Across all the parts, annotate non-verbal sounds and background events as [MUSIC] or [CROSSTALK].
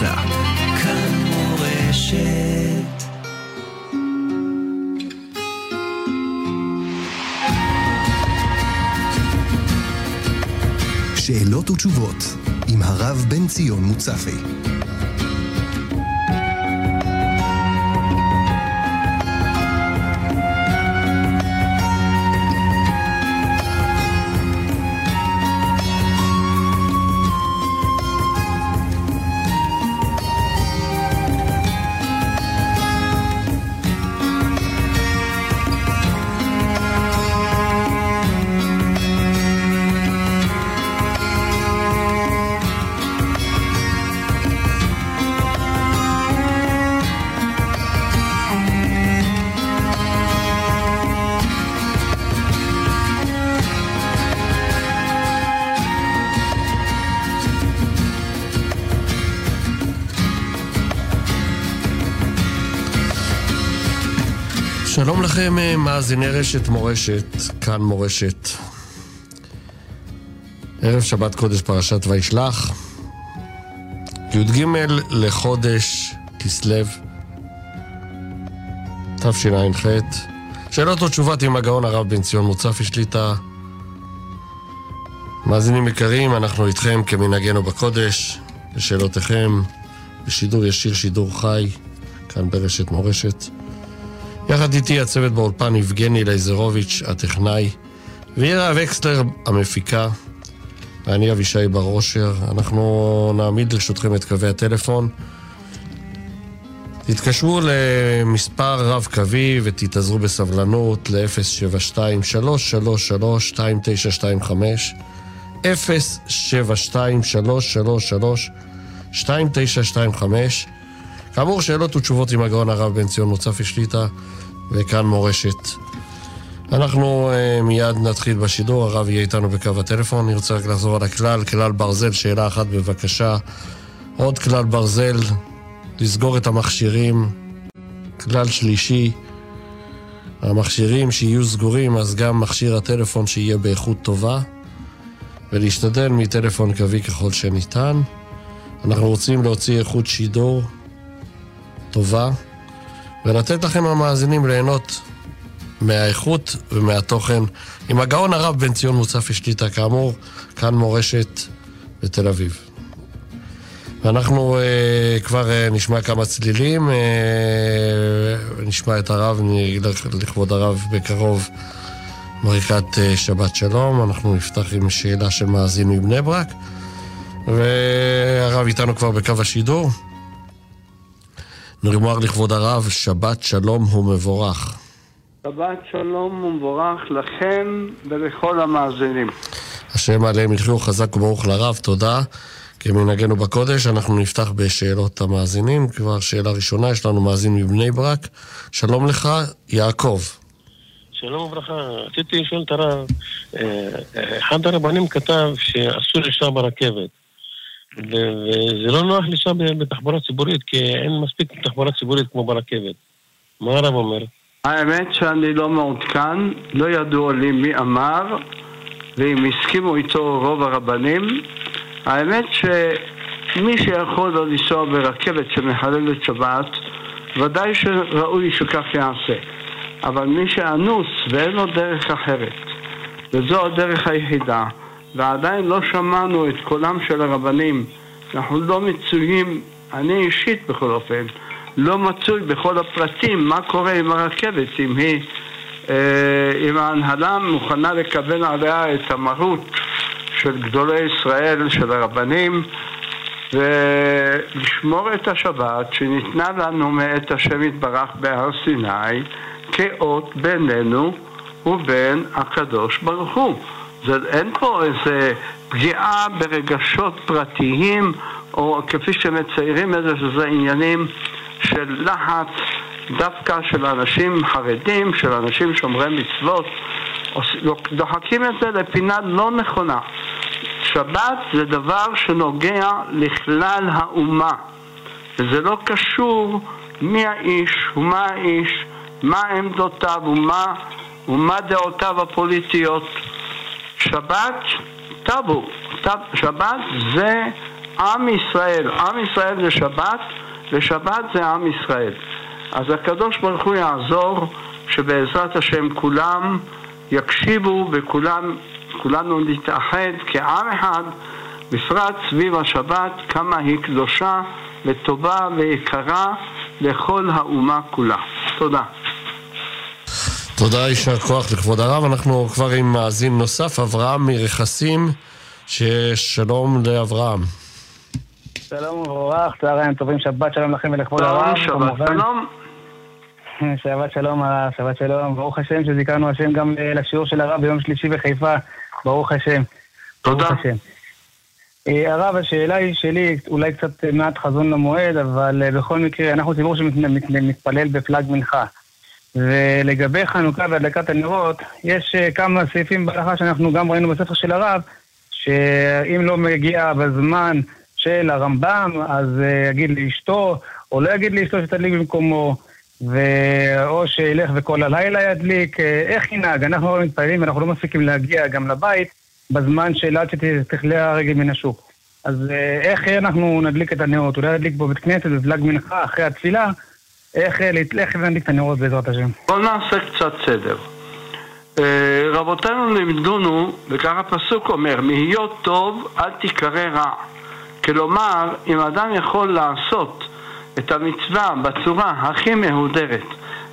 נמצא. כאן מורשת. שאלות ותשובות עם הרב בן ציון מוצפי. לכם, אה, מאזיני רשת מורשת, כאן מורשת. ערב שבת קודש פרשת וישלח, י"ג לחודש כסלו, תשע"ח. שאלות ותשובות עם הגאון הרב בן ציון מוצפי שליטה. מאזינים יקרים, אנחנו איתכם כמנהגנו בקודש, לשאלותיכם, בשידור ישיר, שידור חי, כאן ברשת מורשת. יחד איתי הצוות באולפן יבגני לייזרוביץ', הטכנאי, ואירה וקסלר, המפיקה, ואני אבישי בר אושר. אנחנו נעמיד לרשותכם את קווי הטלפון. תתקשרו למספר רב-קווי ותתאזרו בסבלנות ל-072-333-2925 072-333-2925 כאמור, שאלות ותשובות עם הגאון הרב בן ציון מוצפי שליטה וכאן מורשת. אנחנו uh, מיד נתחיל בשידור, הרב יהיה איתנו בקו הטלפון. אני רוצה רק לחזור על הכלל, כלל ברזל, שאלה אחת בבקשה. עוד כלל ברזל, לסגור את המכשירים. כלל שלישי, המכשירים שיהיו סגורים, אז גם מכשיר הטלפון שיהיה באיכות טובה, ולהשתדל מטלפון קווי ככל שניתן. אנחנו רוצים להוציא איכות שידור טובה, ולתת לכם המאזינים ליהנות מהאיכות ומהתוכן עם הגאון הרב בן ציון מוצפי שליטה, כאמור, כאן מורשת בתל אביב. ואנחנו uh, כבר uh, נשמע כמה צלילים, uh, נשמע את הרב, נלך לכבוד הרב בקרוב מריקת uh, שבת שלום. אנחנו נפתח עם שאלה של מאזין מבני ברק, והרב איתנו כבר בקו השידור. נאמר לכבוד הרב, שבת שלום ומבורך. שבת שלום ומבורך לכם ולכל המאזינים. השם עליהם יחיו חזק וברוך לרב, תודה. כמנהגנו בקודש, אנחנו נפתח בשאלות המאזינים. כבר שאלה ראשונה, יש לנו מאזין מבני ברק. שלום לך, יעקב. שלום וברכה. רציתי לשאול את הרב, אה, אה, אחד הרבנים כתב שאסור לנסוע ברכבת. וזה לא נוח לנסוע בתחבורה ציבורית, כי אין מספיק תחבורה ציבורית כמו ברכבת. מה הרב אומר? האמת שאני לא מעודכן, לא ידוע לי מי אמר, ואם הסכימו איתו רוב הרבנים. האמת שמי שיכול לא לנסוע ברכבת שמחללת שבת, ודאי שראוי שכך יעשה. אבל מי שאנוס ואין לו דרך אחרת, וזו הדרך היחידה, ועדיין לא שמענו את קולם של הרבנים. אנחנו לא מצויים, אני אישית בכל אופן, לא מצוי בכל הפרטים מה קורה עם הרכבת, אם היא, אה, אם ההנהלה מוכנה לקבל עליה את המרות של גדולי ישראל, של הרבנים, ולשמור את השבת שניתנה לנו מאת השם יתברך בהר סיני כאות בינינו ובין הקדוש ברוך הוא. זה, אין פה איזה פגיעה ברגשות פרטיים, או כפי שמציירים את זה, שזה עניינים של לחץ דווקא של אנשים חרדים, של אנשים שומרי מצוות, דוחקים את זה לפינה לא נכונה. שבת זה דבר שנוגע לכלל האומה, וזה לא קשור מי האיש ומה האיש, מה עמדותיו ומה, ומה דעותיו הפוליטיות. שבת, טאבו, טאב, שבת זה עם ישראל, עם ישראל זה שבת, ושבת זה עם ישראל. אז הקדוש ברוך הוא יעזור שבעזרת השם כולם יקשיבו וכולם, כולנו נתאחד כעם אחד, בפרט סביב השבת, כמה היא קדושה וטובה ויקרה לכל האומה כולה. תודה. תודה, יישר כוח לכבוד הרב. אנחנו כבר עם מאזין נוסף, אברהם מרכסים, ששלום לאברהם. שלום וברך, צהריים טובים, שבת שלום לכם ולכבוד הרב. שבת שלום. [LAUGHS] שבת שלום הרב, שבת שלום. ברוך השם שזיכרנו השם גם לשיעור של הרב ביום שלישי בחיפה. ברוך השם. תודה. ברוך השם. אה, הרב, השאלה היא שלי, אולי קצת מעט חזון למועד, אבל אה, בכל מקרה, אנחנו ציבור שמתפלל בפלאג מנחה. ולגבי חנוכה והדלקת הנרות, יש אה, כמה סעיפים בהלכה שאנחנו גם ראינו בספר של הרב, שאם לא מגיע בזמן של הרמב"ם, אז יגיד לאשתו, או לא יגיד לאשתו שתדליק במקומו, ו... או שילך וכל הלילה ידליק, איך ינהג? אנחנו לא מתפללים ואנחנו לא מפסיקים להגיע גם לבית בזמן של עד שתכלה הרגל מן השוק. אז איך אנחנו נדליק את הנרות? אולי נדליק בבית כנסת, בפלאג מנחה, אחרי התפילה, איך, איך נדליק את הנרות בעזרת השם? בואו נעשה קצת סדר. רבותינו לימדונו, וכך הפסוק אומר, מהיות טוב אל תיקרא רע. כלומר, אם אדם יכול לעשות את המצווה בצורה הכי מהודרת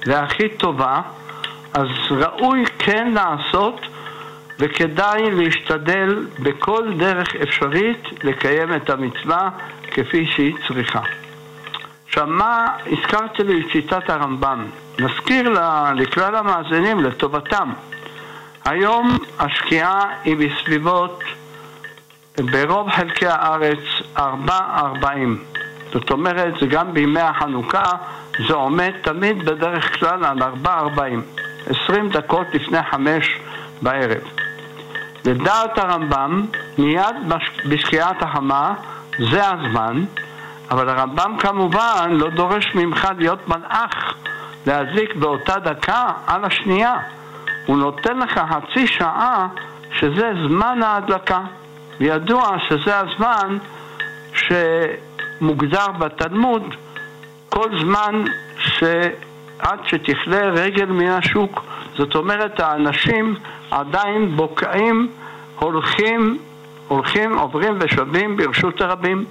והכי טובה, אז ראוי כן לעשות וכדאי להשתדל בכל דרך אפשרית לקיים את המצווה כפי שהיא צריכה. עכשיו, מה הזכרתי לי את הרמב"ם? נזכיר לכלל המאזינים, לטובתם. היום השקיעה היא בסביבות, ברוב חלקי הארץ, 4.40. זאת אומרת, גם בימי החנוכה, זה עומד תמיד בדרך כלל על 4.40. 20 דקות לפני חמש בערב. לדעת הרמב"ם, מיד בשקיעת החמה זה הזמן, אבל הרמב"ם כמובן לא דורש ממך להיות מלאך, להדליק באותה דקה על השנייה. הוא נותן לך חצי שעה שזה זמן ההדלקה. וידוע שזה הזמן שמוגדר בתלמוד כל זמן שעד שתכלה רגל מן השוק. זאת אומרת, האנשים עדיין בוקעים, הולכים, הולכים, עוברים ושבים ברשות הרבים.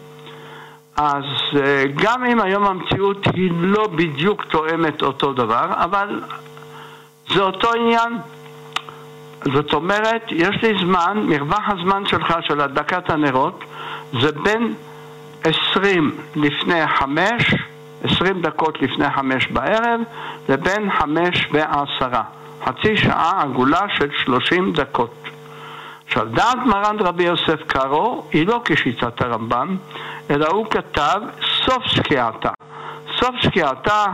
אז אה, גם אם היום המציאות היא לא בדיוק תואמת אותו דבר, אבל זה אותו עניין. זאת אומרת, יש לי זמן, מרווח הזמן שלך של הדקת הנרות זה בין 20 לפני 5, 20 דקות לפני 5 בערב, לבין 5 ועשרה. חצי שעה עגולה של 30 דקות. עכשיו, דעת מרן רבי יוסף קארו היא לא כשיטת הרמב"ם, אלא הוא כתב סוף שקיעתה. סוף שקיעתה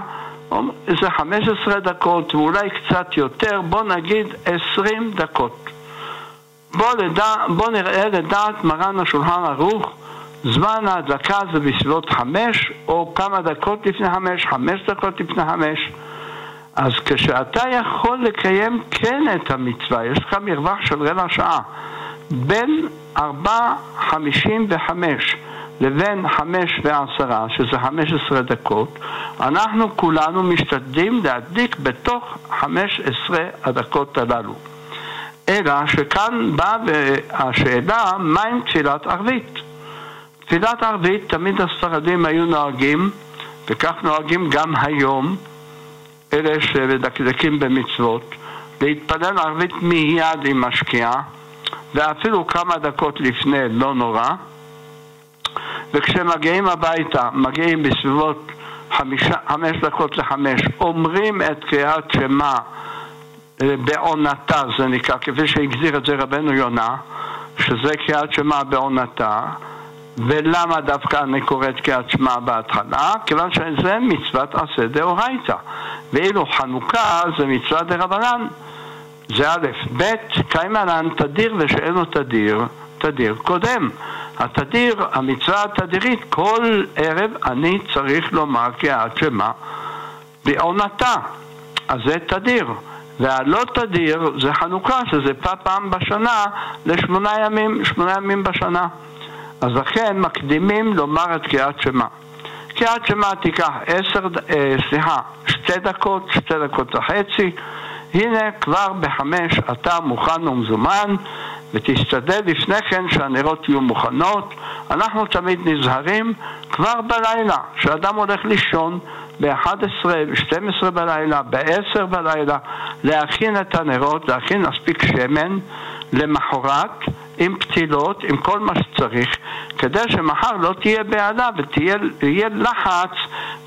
זה 15 דקות ואולי קצת יותר, בוא נגיד 20 דקות. בוא, לדע, בוא נראה לדעת מרן השולחן ערוך, זמן ההדלקה זה בסביבות 5 או כמה דקות לפני 5, 5 דקות לפני 5. אז כשאתה יכול לקיים כן את המצווה, יש לך מרווח של רבע שעה, בין 4.55 לבין 5 ו-10, שזה 15 דקות, אנחנו כולנו משתדלים להדליק בתוך 15 הדקות הללו. אלא שכאן באה השאלה, מה עם תפילת ערבית? תפילת ערבית, תמיד הספרדים היו נוהגים, וכך נוהגים גם היום, אלה שמדקדקים במצוות, להתפלל ערבית מיד עם השקיעה, ואפילו כמה דקות לפני, לא נורא. וכשמגיעים הביתה, מגיעים בסביבות חמישה, חמש דקות לחמש, אומרים את קריאת שמע אה, בעונתה, זה נקרא, כפי שהגדיר את זה רבנו יונה, שזה קריאת שמע בעונתה, ולמה דווקא אני קורא את קריאת שמע בהתחלה? כיוון שזה מצוות עשה דאורייתא. ואילו חנוכה זה מצווה דרבנן. זה א', ב', קיימנן תדיר ושאינו תדיר, תדיר קודם. התדיר, המצווה התדירית, כל ערב אני צריך לומר קריאת שמע בעונתה. אז זה תדיר. והלא תדיר זה חנוכה, שזה פעם בשנה לשמונה ימים, שמונה ימים בשנה. אז לכן מקדימים לומר את קריאת שמע. קריאת שמע תיקח עשר, אה, סליחה, שתי דקות, שתי דקות וחצי. הנה כבר בחמש אתה מוכן ומזומן ותשתדל לפני כן שהנרות יהיו מוכנות. אנחנו תמיד נזהרים כבר בלילה, כשאדם הולך לישון ב-11, ב-12 בלילה, ב-10 בלילה, להכין את הנרות, להכין מספיק שמן למחרת עם פתילות, עם כל מה שצריך, כדי שמחר לא תהיה בעלה ויהיה לחץ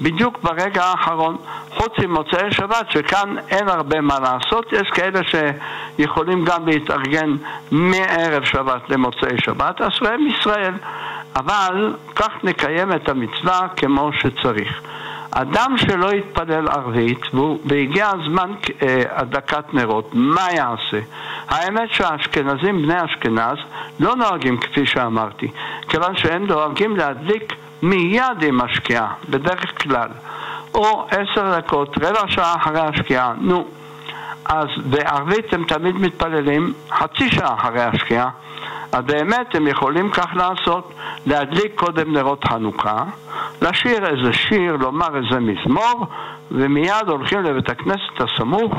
בדיוק ברגע האחרון. חוץ ממוצאי שבת, שכאן אין הרבה מה לעשות, יש כאלה שיכולים גם להתארגן מערב שבת למוצאי שבת, אשריהם ישראל. אבל כך נקיים את המצווה כמו שצריך. אדם שלא יתפלל ערבית והגיע הזמן אה, הדלקת נרות, מה יעשה? האמת שהאשכנזים, בני אשכנז, לא נוהגים כפי שאמרתי, כיוון שהם דואגים להדליק מיד עם השקיעה, בדרך כלל. או עשר דקות, רבע שעה אחרי השקיעה, נו. אז בערבית הם תמיד מתפללים חצי שעה אחרי השקיעה. אז באמת הם יכולים כך לעשות, להדליק קודם נרות חנוכה, לשיר איזה שיר, לומר איזה מזמור, ומיד הולכים לבית הכנסת הסמוך,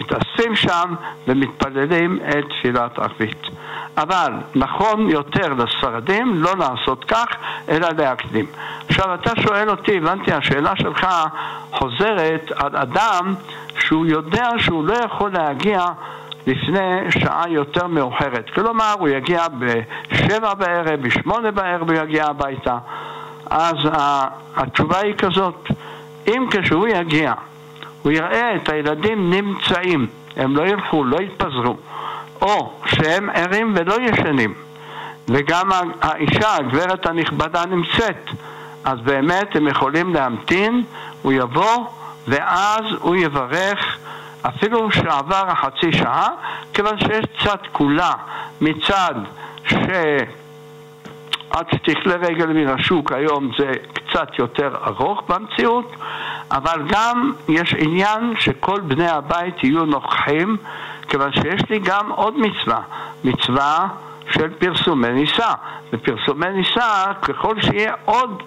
מתאספים שם ומתפללים את תפילת ערבית. אבל נכון יותר לספרדים לא לעשות כך, אלא להקדים. עכשיו אתה שואל אותי, הבנתי, השאלה שלך חוזרת על אדם שהוא יודע שהוא לא יכול להגיע לפני שעה יותר מאוחרת. כלומר, הוא יגיע בשבע בערב, בשמונה בערב הוא יגיע הביתה. אז התשובה היא כזאת, אם כשהוא יגיע, הוא יראה את הילדים נמצאים, הם לא ילכו, לא יתפזרו, או שהם ערים ולא ישנים, וגם האישה, הגברת הנכבדה נמצאת, אז באמת הם יכולים להמתין, הוא יבוא ואז הוא יברך אפילו שעבר החצי שעה, כיוון שיש צד כולה מצד ש... עד שתכלה רגל מן השוק היום זה קצת יותר ארוך במציאות, אבל גם יש עניין שכל בני הבית יהיו נוכחים, כיוון שיש לי גם עוד מצווה, מצווה של פרסומי נישא. ופרסומי נישא, ככל שיהיה עוד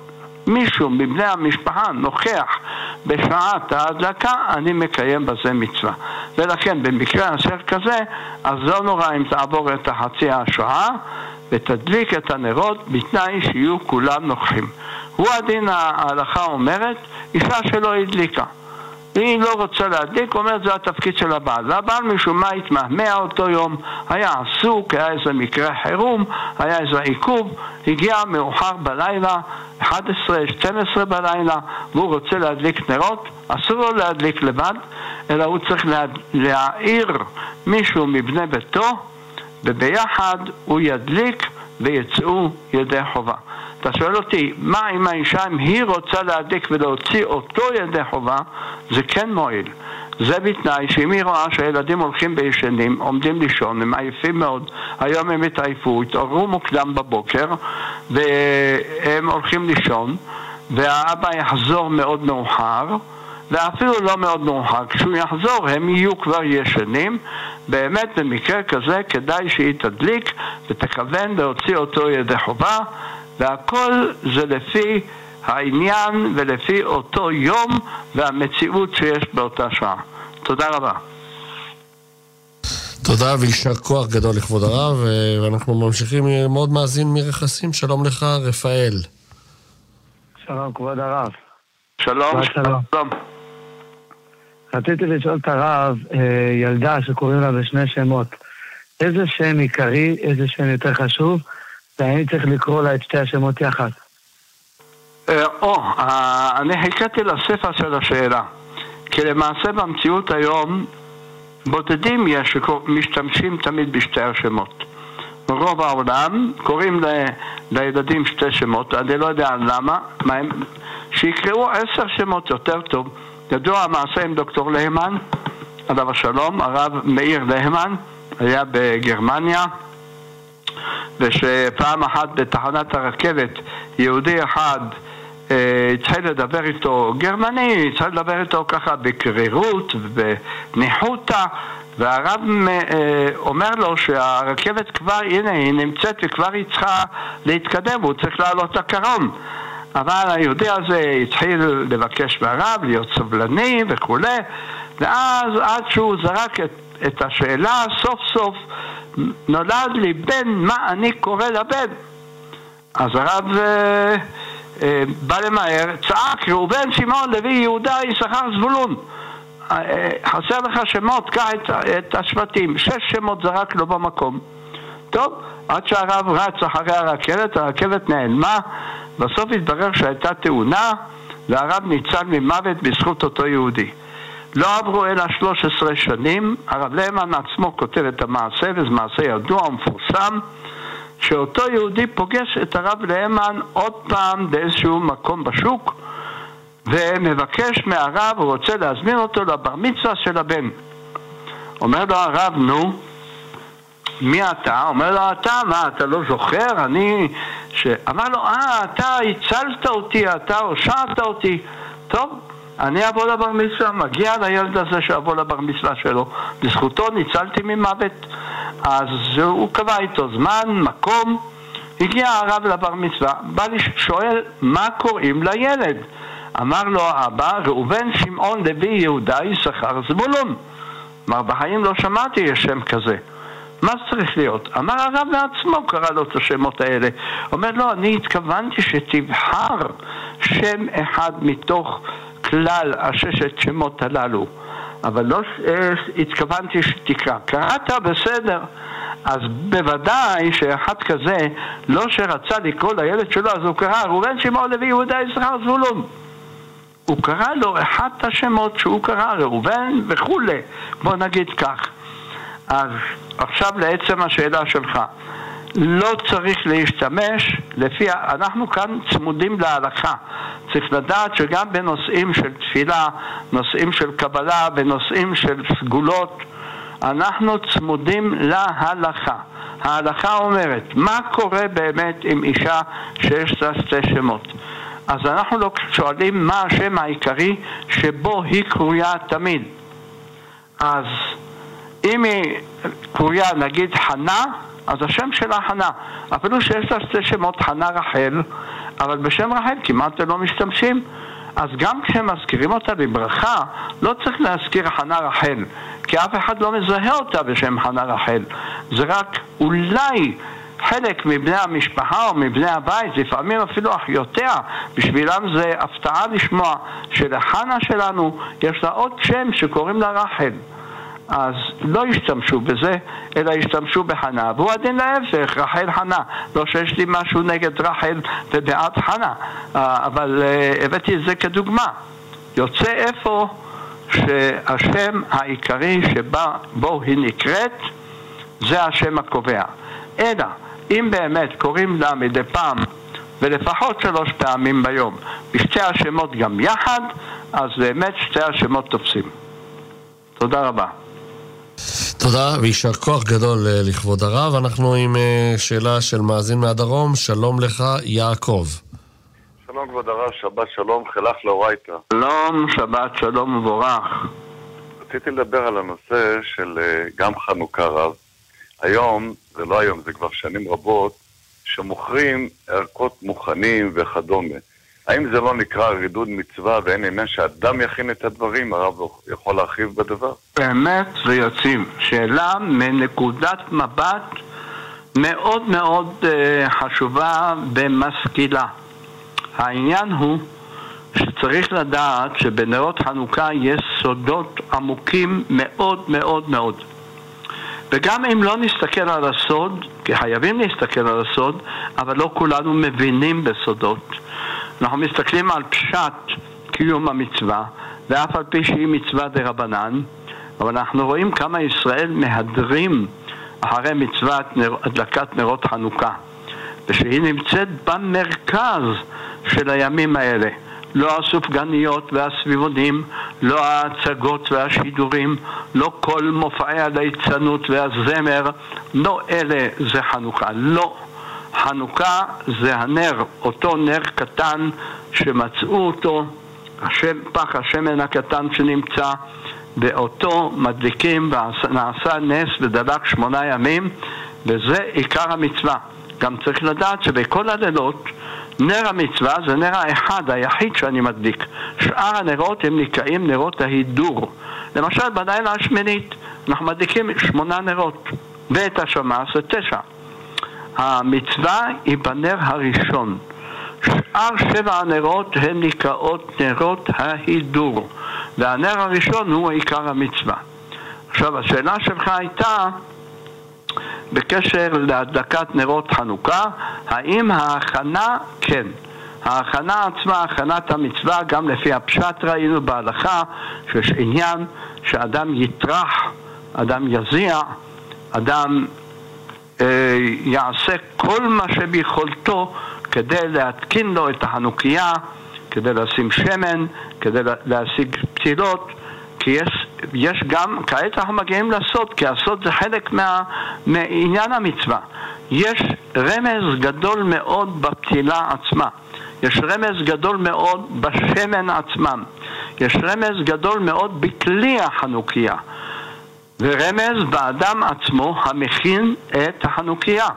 מישהו מבני המשפחה נוכח בשעת ההדלקה, אני מקיים בזה מצווה. ולכן במקרה אשר כזה, אז לא נורא אם תעבור את החצי השעה ותדליק את הנרות בתנאי שיהיו כולם נוכחים. הוא הדין ההלכה אומרת, אישה שלא הדליקה. היא לא רוצה להדליק, אומרת זה התפקיד של הבעל. והבעל משום מה התמהמה אותו יום, היה עסוק, היה איזה מקרה חירום, היה איזה עיכוב, הגיע מאוחר בלילה, 11, 12 בלילה, והוא רוצה להדליק נרות, אסור לו להדליק לבד, אלא הוא צריך לה, להעיר מישהו מבני ביתו, וביחד הוא ידליק ויצאו ידי חובה. אתה שואל אותי, מה אם האישה, אם היא רוצה להדליק ולהוציא אותו ידי חובה, זה כן מועיל. זה בתנאי שאם היא רואה שהילדים הולכים בישנים, עומדים לישון, הם עייפים מאוד, היום הם התעייפו, התעוררו מוקדם בבוקר והם הולכים לישון והאבא יחזור מאוד מאוחר ואפילו לא מאוד מאוחר, כשהוא יחזור הם יהיו כבר ישנים באמת במקרה כזה כדאי שהיא תדליק ותכוון להוציא אותו ידי חובה והכל זה לפי העניין ולפי אותו יום והמציאות שיש באותה שעה. תודה רבה. תודה ויישר כוח גדול לכבוד הרב, ואנחנו ממשיכים עם עוד מאזין מרכסים. שלום לך, רפאל. שלום, כבוד הרב. שלום, שלום. רציתי לשאול את הרב, אה, ילדה שקוראים לה בשני שמות, איזה שם עיקרי, איזה שם יותר חשוב, והאם צריך לקרוא לה את שתי השמות יחד? אה, או, אה, אני חיכיתי לספר של השאלה. כי למעשה במציאות היום בודדים יש שמשתמשים תמיד בשתי השמות. ברוב העולם קוראים ל, לילדים שתי שמות, אני לא יודע למה, מה הם, שיקראו עשר שמות יותר טוב. ידוע המעשה עם דוקטור להמן, עליו השלום, הרב מאיר להמן, היה בגרמניה, ושפעם אחת בתחנת הרכבת יהודי אחד אה, התחיל לדבר איתו גרמני, התחיל לדבר איתו ככה בקרירות ובניחותא והרב אה, אומר לו שהרכבת כבר, הנה, היא נמצאת וכבר היא צריכה להתקדם, הוא צריך לעלות לקרון. אבל היהודי הזה התחיל לבקש מהרב להיות סבלני וכולי, ואז עד שהוא זרק את, את השאלה, סוף סוף נולד לי בן, מה אני קורא לבן? אז הרב אה, אה, בא למהר, צעק, ראובן, שמעון, לוי, יהודה, יששכר, זבולון. אה, אה, חסר לך שמות, קח את, את השבטים. שש שמות זרק לו במקום. טוב, עד שהרב רץ אחרי הרכבת, הרכבת נעלמה, בסוף התברר שהייתה תאונה והרב ניצל ממוות בזכות אותו יהודי. לא עברו אלא 13 שנים, הרב ליימן עצמו כותב את המעשה, וזה מעשה ידוע ומפורסם, שאותו יהודי פוגש את הרב ליימן עוד פעם באיזשהו מקום בשוק, ומבקש מהרב, הוא רוצה להזמין אותו לבר מצווה של הבן. אומר לו הרב, נו, מי אתה? אומר לו, אתה, מה, אתה לא זוכר? אני... ש... אמר לו, אה, אתה הצלת אותי, אתה הושעת אותי. טוב, אני אבוא לבר מצווה, מגיע לילד הזה שאבוא לבר מצווה שלו. בזכותו ניצלתי ממוות. אז הוא קבע איתו זמן, מקום. הגיע הרב לבר מצווה, בא שואל, מה קוראים לילד? אמר לו האבא, ראובן, שמעון, לוי, יהודה, יששכר, זבולון. אמר, בחיים לא שמעתי יש שם כזה. מה צריך להיות? אמר הרב בעצמו, קרא לו את השמות האלה. אומר, לא, אני התכוונתי שתבחר שם אחד מתוך כלל הששת שמות הללו. אבל לא אה, התכוונתי שתקרא. קראת, בסדר. אז בוודאי שאחד כזה, לא שרצה לקרוא לילד שלו, אז הוא קרא ראובן שמעון לוי יהודה יששכר זבולון. הוא קרא לו אחד השמות שהוא קרא, ראובן וכולי, בוא נגיד כך. אז עכשיו לעצם השאלה שלך. לא צריך להשתמש לפי, אנחנו כאן צמודים להלכה. צריך לדעת שגם בנושאים של תפילה, נושאים של קבלה ונושאים של סגולות, אנחנו צמודים להלכה. ההלכה אומרת, מה קורה באמת עם אישה שיש לה שתי שמות? אז אנחנו לא שואלים מה השם העיקרי שבו היא קרויה תמיד. אז אם היא קרויה נגיד חנה, אז השם שלה חנה. אפילו שיש לה שתי שמות חנה רחל, אבל בשם רחל כמעט לא משתמשים. אז גם כשמזכירים אותה בברכה, לא צריך להזכיר חנה רחל, כי אף אחד לא מזהה אותה בשם חנה רחל. זה רק אולי חלק מבני המשפחה או מבני הבית, לפעמים אפילו אחיותיה, בשבילם זה הפתעה לשמוע שלחנה שלנו יש לה עוד שם שקוראים לה רחל. אז לא השתמשו בזה, אלא השתמשו בחנה, והוא הדין להפך, רחל חנה. לא שיש לי משהו נגד רחל ובעד חנה, אה, אבל אה, הבאתי את זה כדוגמה. יוצא איפה שהשם העיקרי שבו היא נקראת, זה השם הקובע. אלא, אם באמת קוראים לה מדי פעם ולפחות שלוש פעמים ביום בשתי השמות גם יחד, אז באמת שתי השמות תופסים. תודה רבה. תודה ויישר כוח גדול אה, לכבוד הרב. אנחנו עם אה, שאלה של מאזין מהדרום. שלום לך, יעקב. שלום כבוד הרב, שבת שלום, חילך לאורייתא. שלום, שבת שלום ובורך. רציתי לדבר על הנושא של אה, גם חנוכה רב. היום, זה לא היום, זה כבר שנים רבות, שמוכרים ערכות מוכנים וכדומה. האם זה לא נקרא רידוד מצווה ואין עניין שאדם יכין את הדברים? הרב יכול להרחיב בדבר? באמת ויוצאים. שאלה מנקודת מבט מאוד מאוד uh, חשובה ומשכילה. העניין הוא שצריך לדעת שבנרות חנוכה יש סודות עמוקים מאוד מאוד מאוד. וגם אם לא נסתכל על הסוד, כי חייבים להסתכל על הסוד, אבל לא כולנו מבינים בסודות. אנחנו מסתכלים על פשט קיום המצווה, ואף על פי שהיא מצווה דה רבנן, אבל אנחנו רואים כמה ישראל מהדרים אחרי מצוות הדלקת נרות חנוכה, ושהיא נמצאת במרכז של הימים האלה. לא הסופגניות והסביבונים, לא ההצגות והשידורים, לא כל מופעי הליצנות והזמר, לא אלה זה חנוכה, לא. חנוכה זה הנר, אותו נר קטן שמצאו אותו, השם, פח השמן הקטן שנמצא, ואותו מדליקים, ונעשה נס ודלק שמונה ימים, וזה עיקר המצווה. גם צריך לדעת שבכל הלילות נר המצווה זה נר האחד, היחיד שאני מדליק. שאר הנרות הם נקראים נרות ההידור. למשל בלילה השמינית אנחנו מדליקים שמונה נרות, ואת השמש זה תשע. המצווה היא בנר הראשון. שאר שבע הנרות הן נקראות נרות ההידור, והנר הראשון הוא עיקר המצווה. עכשיו, השאלה שלך הייתה בקשר להדלקת נרות חנוכה, האם ההכנה, כן. ההכנה עצמה, הכנת המצווה, גם לפי הפשט ראינו בהלכה, שיש עניין שאדם יטרח, אדם יזיע, אדם יעשה כל מה שביכולתו כדי להתקין לו את החנוכיה, כדי לשים שמן, כדי להשיג פתילות, כי יש, יש גם, כעת אנחנו מגיעים לסוד, כי הסוד זה חלק מה, מעניין המצווה. יש רמז גדול מאוד בפתילה עצמה. יש רמז גדול מאוד בשמן עצמם. יש רמז גדול מאוד בכלי החנוכיה. ורמז באדם עצמו המכין את החנוכיה.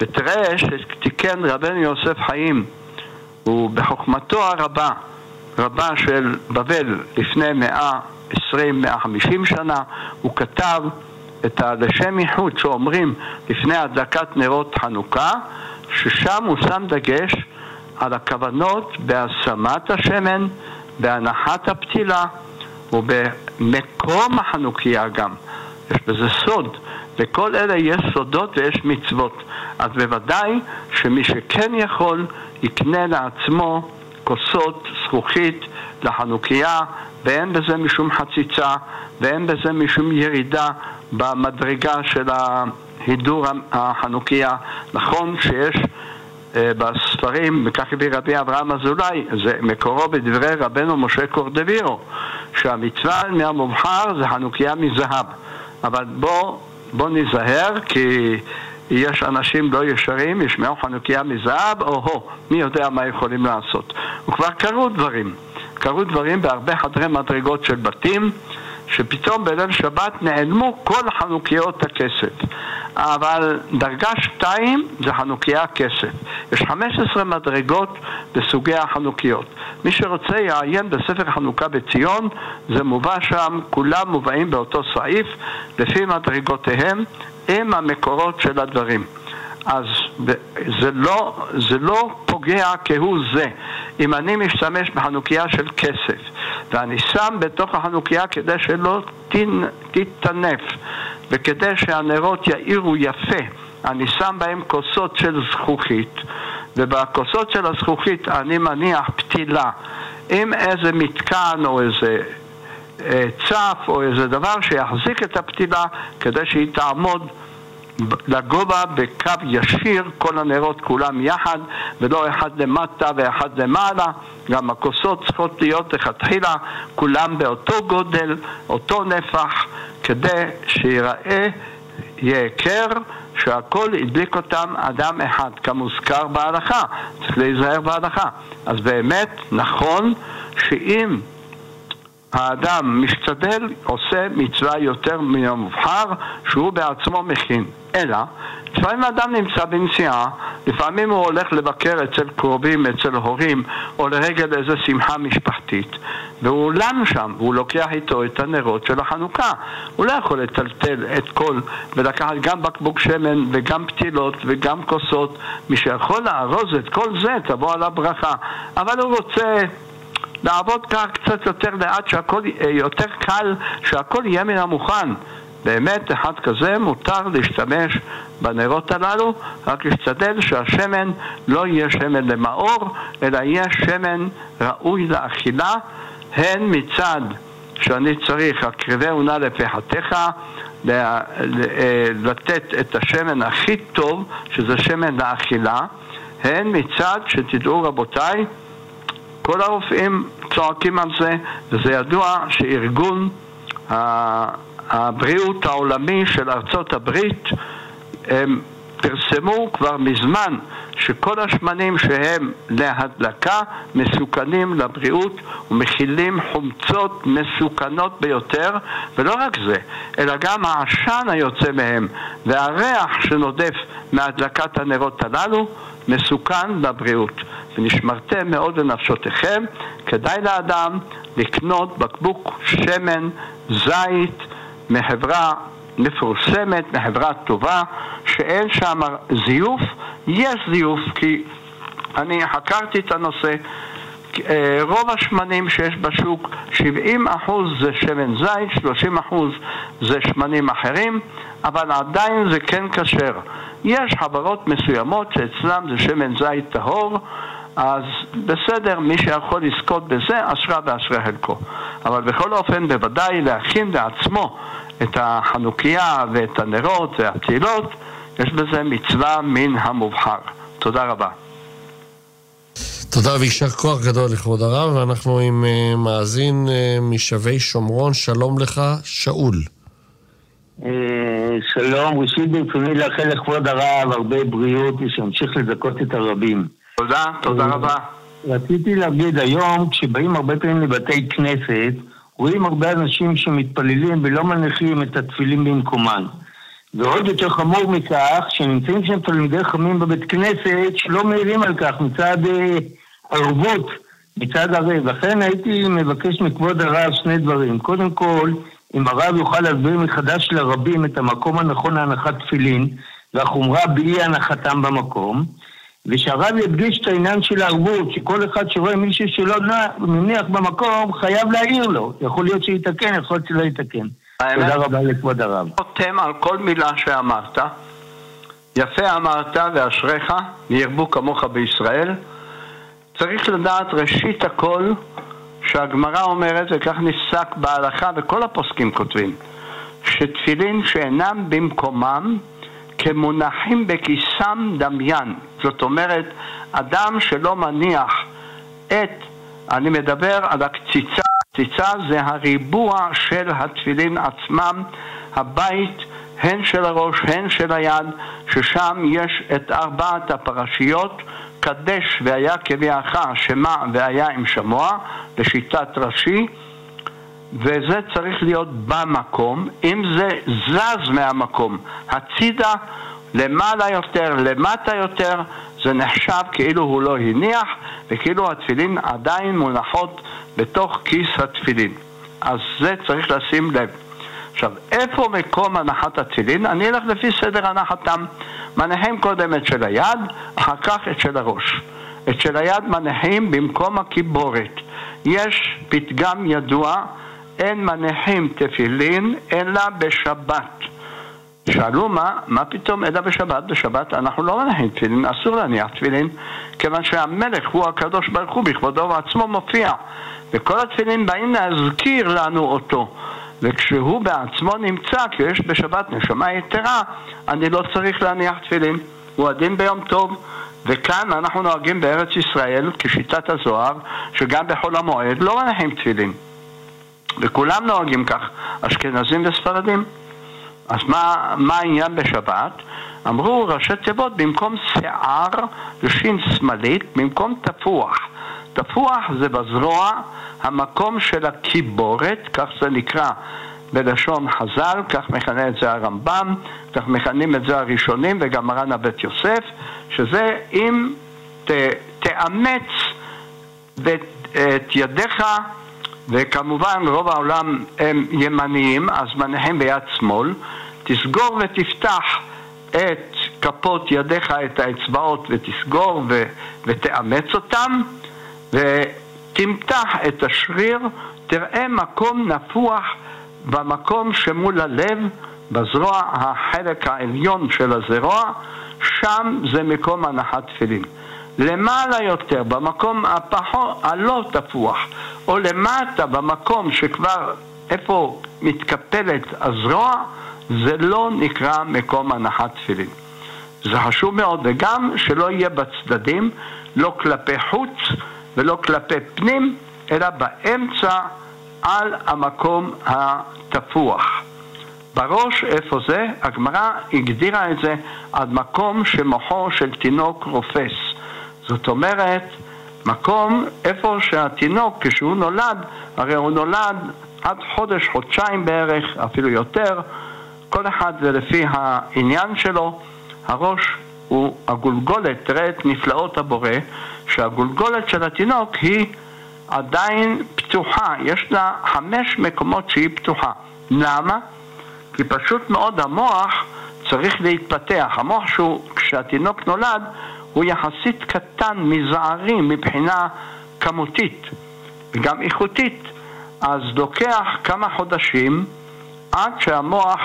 ותראה שתיקן רבנו יוסף חיים, הוא בחוכמתו הרבה, רבה של בבל לפני מאה עשרים, מאה חמישים שנה, הוא כתב את הלשם ייחוד שאומרים לפני הדלקת נרות חנוכה, ששם הוא שם דגש על הכוונות בהשמת השמן, בהנחת הפתילה ובמקום החנוכיה גם. יש בזה סוד. לכל אלה יש סודות ויש מצוות. אז בוודאי שמי שכן יכול, יקנה לעצמו כוסות זכוכית לחנוכיה, ואין בזה משום חציצה, ואין בזה משום ירידה במדרגה של ההידור החנוכיה. נכון שיש בספרים, וכך הביא רבי אברהם אזולאי, זה מקורו בדברי רבנו משה קורדבירו, שהמצווה מהמובחר זה חנוכיה מזהב. אבל בוא, בוא ניזהר, כי יש אנשים לא ישרים, ישמעו חנוכיה מזהב, או-הו, מי יודע מה יכולים לעשות. וכבר קרו דברים. קרו דברים בהרבה חדרי מדרגות של בתים, שפתאום בליל שבת נעלמו כל חנוכיות הכסף. אבל דרגה שתיים זה חנוכיה כסף. יש 15 מדרגות בסוגי החנוכיות. מי שרוצה יעיין בספר חנוכה בציון, זה מובא שם, כולם מובאים באותו סעיף, לפי מדרגותיהם, עם המקורות של הדברים. אז זה לא, זה לא פוגע כהוא זה. אם אני משתמש בחנוכיה של כסף ואני שם בתוך החנוכיה כדי שלא תטנף וכדי שהנרות יאירו יפה, אני שם בהם כוסות של זכוכית ובכוסות של הזכוכית אני מניח פתילה עם איזה מתקן או איזה אה, צף או איזה דבר שיחזיק את הפתילה כדי שהיא תעמוד לגובה בקו ישיר, כל הנרות כולם יחד, ולא אחד למטה ואחד למעלה. גם הכוסות צריכות להיות לכתחילה, כולם באותו גודל, אותו נפח, כדי יהיה היכר שהכל הדליק אותם אדם אחד, כמוזכר בהלכה. צריך להיזהר בהלכה. אז באמת נכון שאם האדם משתדל, עושה מצווה יותר מן המובחר שהוא בעצמו מכין. אלא, לפעמים האדם נמצא בנסיעה, לפעמים הוא הולך לבקר אצל קרובים, אצל הורים, או לרגל איזו שמחה משפחתית, והוא לן שם, והוא לוקח איתו את הנרות של החנוכה. הוא לא יכול לטלטל את כל, ולקחת גם בקבוק שמן, וגם פתילות, וגם כוסות. מי שיכול לארוז את כל זה, תבוא עליו ברכה. אבל הוא רוצה... לעבוד כך קצת יותר לאט, שהכל, אה, יותר קל, שהכל יהיה מן המוכן. באמת, אחד כזה מותר להשתמש בנרות הללו, רק להשתדל שהשמן לא יהיה שמן למאור, אלא יהיה שמן ראוי לאכילה, הן מצד שאני צריך, הקרבהו נא לפחתיך, אה, לתת את השמן הכי טוב, שזה שמן לאכילה, הן מצד שתדעו רבותיי, כל הרופאים צועקים על זה, וזה ידוע שארגון הבריאות העולמי של ארצות הברית הם פרסמו כבר מזמן שכל השמנים שהם להדלקה מסוכנים לבריאות ומכילים חומצות מסוכנות ביותר, ולא רק זה, אלא גם העשן היוצא מהם והריח שנודף מהדלקת הנרות הללו מסוכן לבריאות. ונשמרתם מאוד לנפשותיכם, כדאי לאדם לקנות בקבוק שמן זית מחברה מפורסמת, מחברה טובה, שאין שם זיוף, יש זיוף כי אני חקרתי את הנושא, רוב השמנים שיש בשוק, 70% זה שמן זית, 30% זה שמנים אחרים, אבל עדיין זה כן כשר. יש חברות מסוימות שאצלם זה שמן זית טהור, אז בסדר, מי שיכול לזכות בזה, אשרה ואשרי חלקו. אבל בכל אופן, בוודאי להכין לעצמו את החנוכיה ואת הנרות והפתילות, יש בזה מצווה מן המובחר. תודה רבה. תודה ויישר כוח גדול לכבוד הרב, ואנחנו עם uh, מאזין uh, משבי שומרון, שלום לך, שאול. אה, שלום, ראשית ברצוני לאחל לכבוד הרב הרבה בריאות ושימשיך לזכות את הרבים. תודה, תודה רבה. רציתי להגיד היום, כשבאים הרבה פעמים לבתי כנסת, רואים הרבה אנשים שמתפללים ולא מניחים את התפילים במקומן. ועוד יותר חמור מכך, שנמצאים שם תלמידי חכמים בבית כנסת שלא מעירים על כך מצד אה, ערבות, מצד הרב. לכן הייתי מבקש מכבוד הרב שני דברים. קודם כל, אם הרב יוכל להסביר מחדש לרבים את המקום הנכון להנחת תפילין והחומרה באי הנחתם במקום. ושהרב ידגיש את העניין של הערבות, שכל אחד שרואה מישהו שלא מניח במקום, חייב להעיר לו. יכול להיות שיתקן, יכול להיות שלא יתקן. תודה רבה לכבוד הרב. חותם על כל מילה שאמרת. יפה אמרת ואשריך, וירבו כמוך בישראל. צריך לדעת ראשית הכל שהגמרא אומרת, וכך נפסק בהלכה, וכל הפוסקים כותבים, שתפילין שאינם במקומם כמונחים בכיסם דמיין. זאת אומרת, אדם שלא מניח את, אני מדבר על הקציצה, הקציצה זה הריבוע של התפילין עצמם, הבית הן של הראש הן של היד, ששם יש את ארבעת הפרשיות, קדש והיה כביאך, שמע והיה עם שמוע, לשיטת רש"י, וזה צריך להיות במקום, אם זה זז מהמקום, הצידה, למעלה יותר, למטה יותר, זה נחשב כאילו הוא לא הניח, וכאילו התפילין עדיין מונחות בתוך כיס התפילין. אז זה צריך לשים לב. עכשיו, איפה מקום הנחת התפילין? אני אלך לפי סדר הנחתם. מניחים קודם את של היד, אחר כך את של הראש. את של היד מניחים במקום הקיבורת. יש פתגם ידוע אין מניחים תפילין אלא בשבת. שאלו מה, מה פתאום אלא בשבת? בשבת אנחנו לא מניחים תפילין, אסור להניח תפילין, כיוון שהמלך הוא הקדוש ברוך הוא בכבודו ועצמו מופיע, וכל התפילין באים להזכיר לנו אותו. וכשהוא בעצמו נמצא, כי יש בשבת נשמה יתרה, אני לא צריך להניח תפילין. הוא הדין ביום טוב. וכאן אנחנו נוהגים בארץ ישראל, כשיטת הזוהר, שגם בחול המועד לא מניחים תפילין. וכולם נוהגים כך, אשכנזים וספרדים. אז מה, מה העניין בשבת? אמרו ראשי תיבות במקום שיער ושין שמאלית, במקום תפוח. תפוח זה בזרוע המקום של הקיבורת, כך זה נקרא בלשון חז"ל, כך מכנה את זה הרמב"ם, כך מכנים את זה הראשונים וגם מרן הבית יוסף, שזה אם ת, תאמץ את ידיך וכמובן רוב העולם הם ימניים, אז מניחים ביד שמאל. תסגור ותפתח את כפות ידיך, את האצבעות, ותסגור ו- ותאמץ אותם, ותמתח את השריר, תראה מקום נפוח במקום שמול הלב, בזרוע החלק העליון של הזרוע, שם זה מקום הנחת תפילין. למעלה יותר, במקום הפחות, הלא תפוח, או למטה, במקום שכבר, איפה מתקפלת הזרוע, זה לא נקרא מקום הנחת תפילין. זה חשוב מאוד, וגם שלא יהיה בצדדים, לא כלפי חוץ ולא כלפי פנים, אלא באמצע על המקום התפוח. בראש, איפה זה? הגמרא הגדירה את זה עד מקום שמוחו של תינוק רופס. זאת אומרת, מקום איפה שהתינוק, כשהוא נולד, הרי הוא נולד עד חודש, חודשיים בערך, אפילו יותר, כל אחד זה לפי העניין שלו, הראש הוא הגולגולת, תראה את נפלאות הבורא, שהגולגולת של התינוק היא עדיין פתוחה, יש לה חמש מקומות שהיא פתוחה. למה? כי פשוט מאוד המוח צריך להתפתח. המוח שהוא, כשהתינוק נולד, הוא יחסית קטן, מזערי מבחינה כמותית וגם איכותית. אז לוקח כמה חודשים עד שהמוח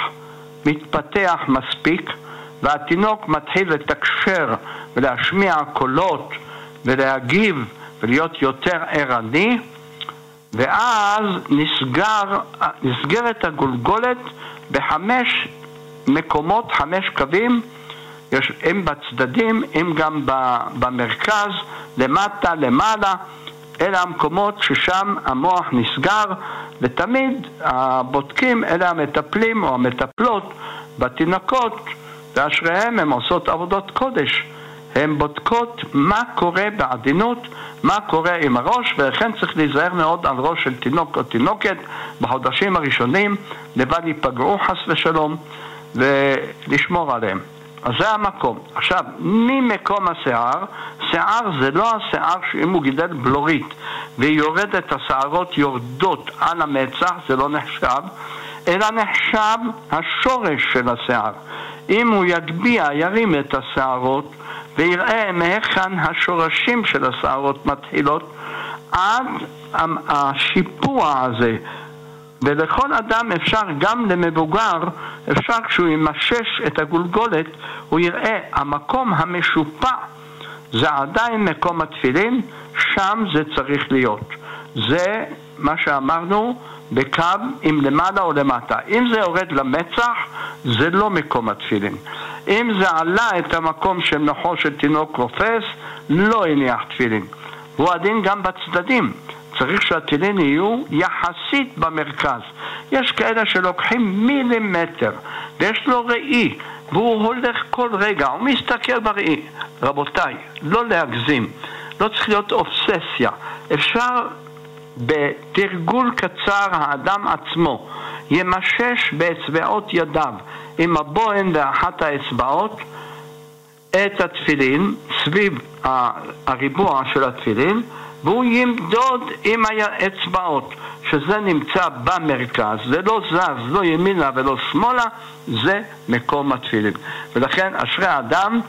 מתפתח מספיק והתינוק מתחיל לתקשר ולהשמיע קולות ולהגיב ולהיות יותר ערני ואז נסגר, נסגרת הגולגולת בחמש מקומות, חמש קווים, יש, הם בצדדים, הם גם במרכז, למטה, למעלה, אלה המקומות ששם המוח נסגר, ותמיד הבודקים, אלה המטפלים או המטפלות בתינוקות, ואשריהם הן עושות עבודות קודש. הן בודקות מה קורה בעדינות, מה קורה עם הראש, ולכן צריך להיזהר מאוד על ראש של תינוק או תינוקת בחודשים הראשונים, לבד ייפגעו חס ושלום, ולשמור עליהם. אז זה המקום. עכשיו, ממקום השיער, שיער זה לא השיער שאם הוא גידל בלורית והיא יורדת, השערות יורדות על המצח, זה לא נחשב, אלא נחשב השורש של השיער. אם הוא יגביה, ירים את השערות ויראה מהיכן השורשים של השערות מתחילות עד השיפוע הזה ולכל אדם אפשר, גם למבוגר, אפשר כשהוא ימשש את הגולגולת, הוא יראה המקום המשופע זה עדיין מקום התפילין, שם זה צריך להיות. זה מה שאמרנו בקו אם למעלה או למטה. אם זה יורד למצח, זה לא מקום התפילין. אם זה עלה את המקום של נוחו של תינוק רופס, לא הניח תפילין. והוא הדין גם בצדדים. צריך שהתפילין יהיו יחסית במרכז. יש כאלה שלוקחים מילימטר, ויש לו ראי, והוא הולך כל רגע, הוא מסתכל בראי. רבותיי, לא להגזים, לא צריך להיות אובססיה. אפשר בתרגול קצר האדם עצמו ימשש באצבעות ידיו עם הבוהן ואחת האצבעות את התפילין סביב הריבוע של התפילין והוא ימדוד עם האצבעות, שזה נמצא במרכז, זה לא זז, לא ימינה ולא שמאלה, זה מקום התפילין. ולכן אשרי האדם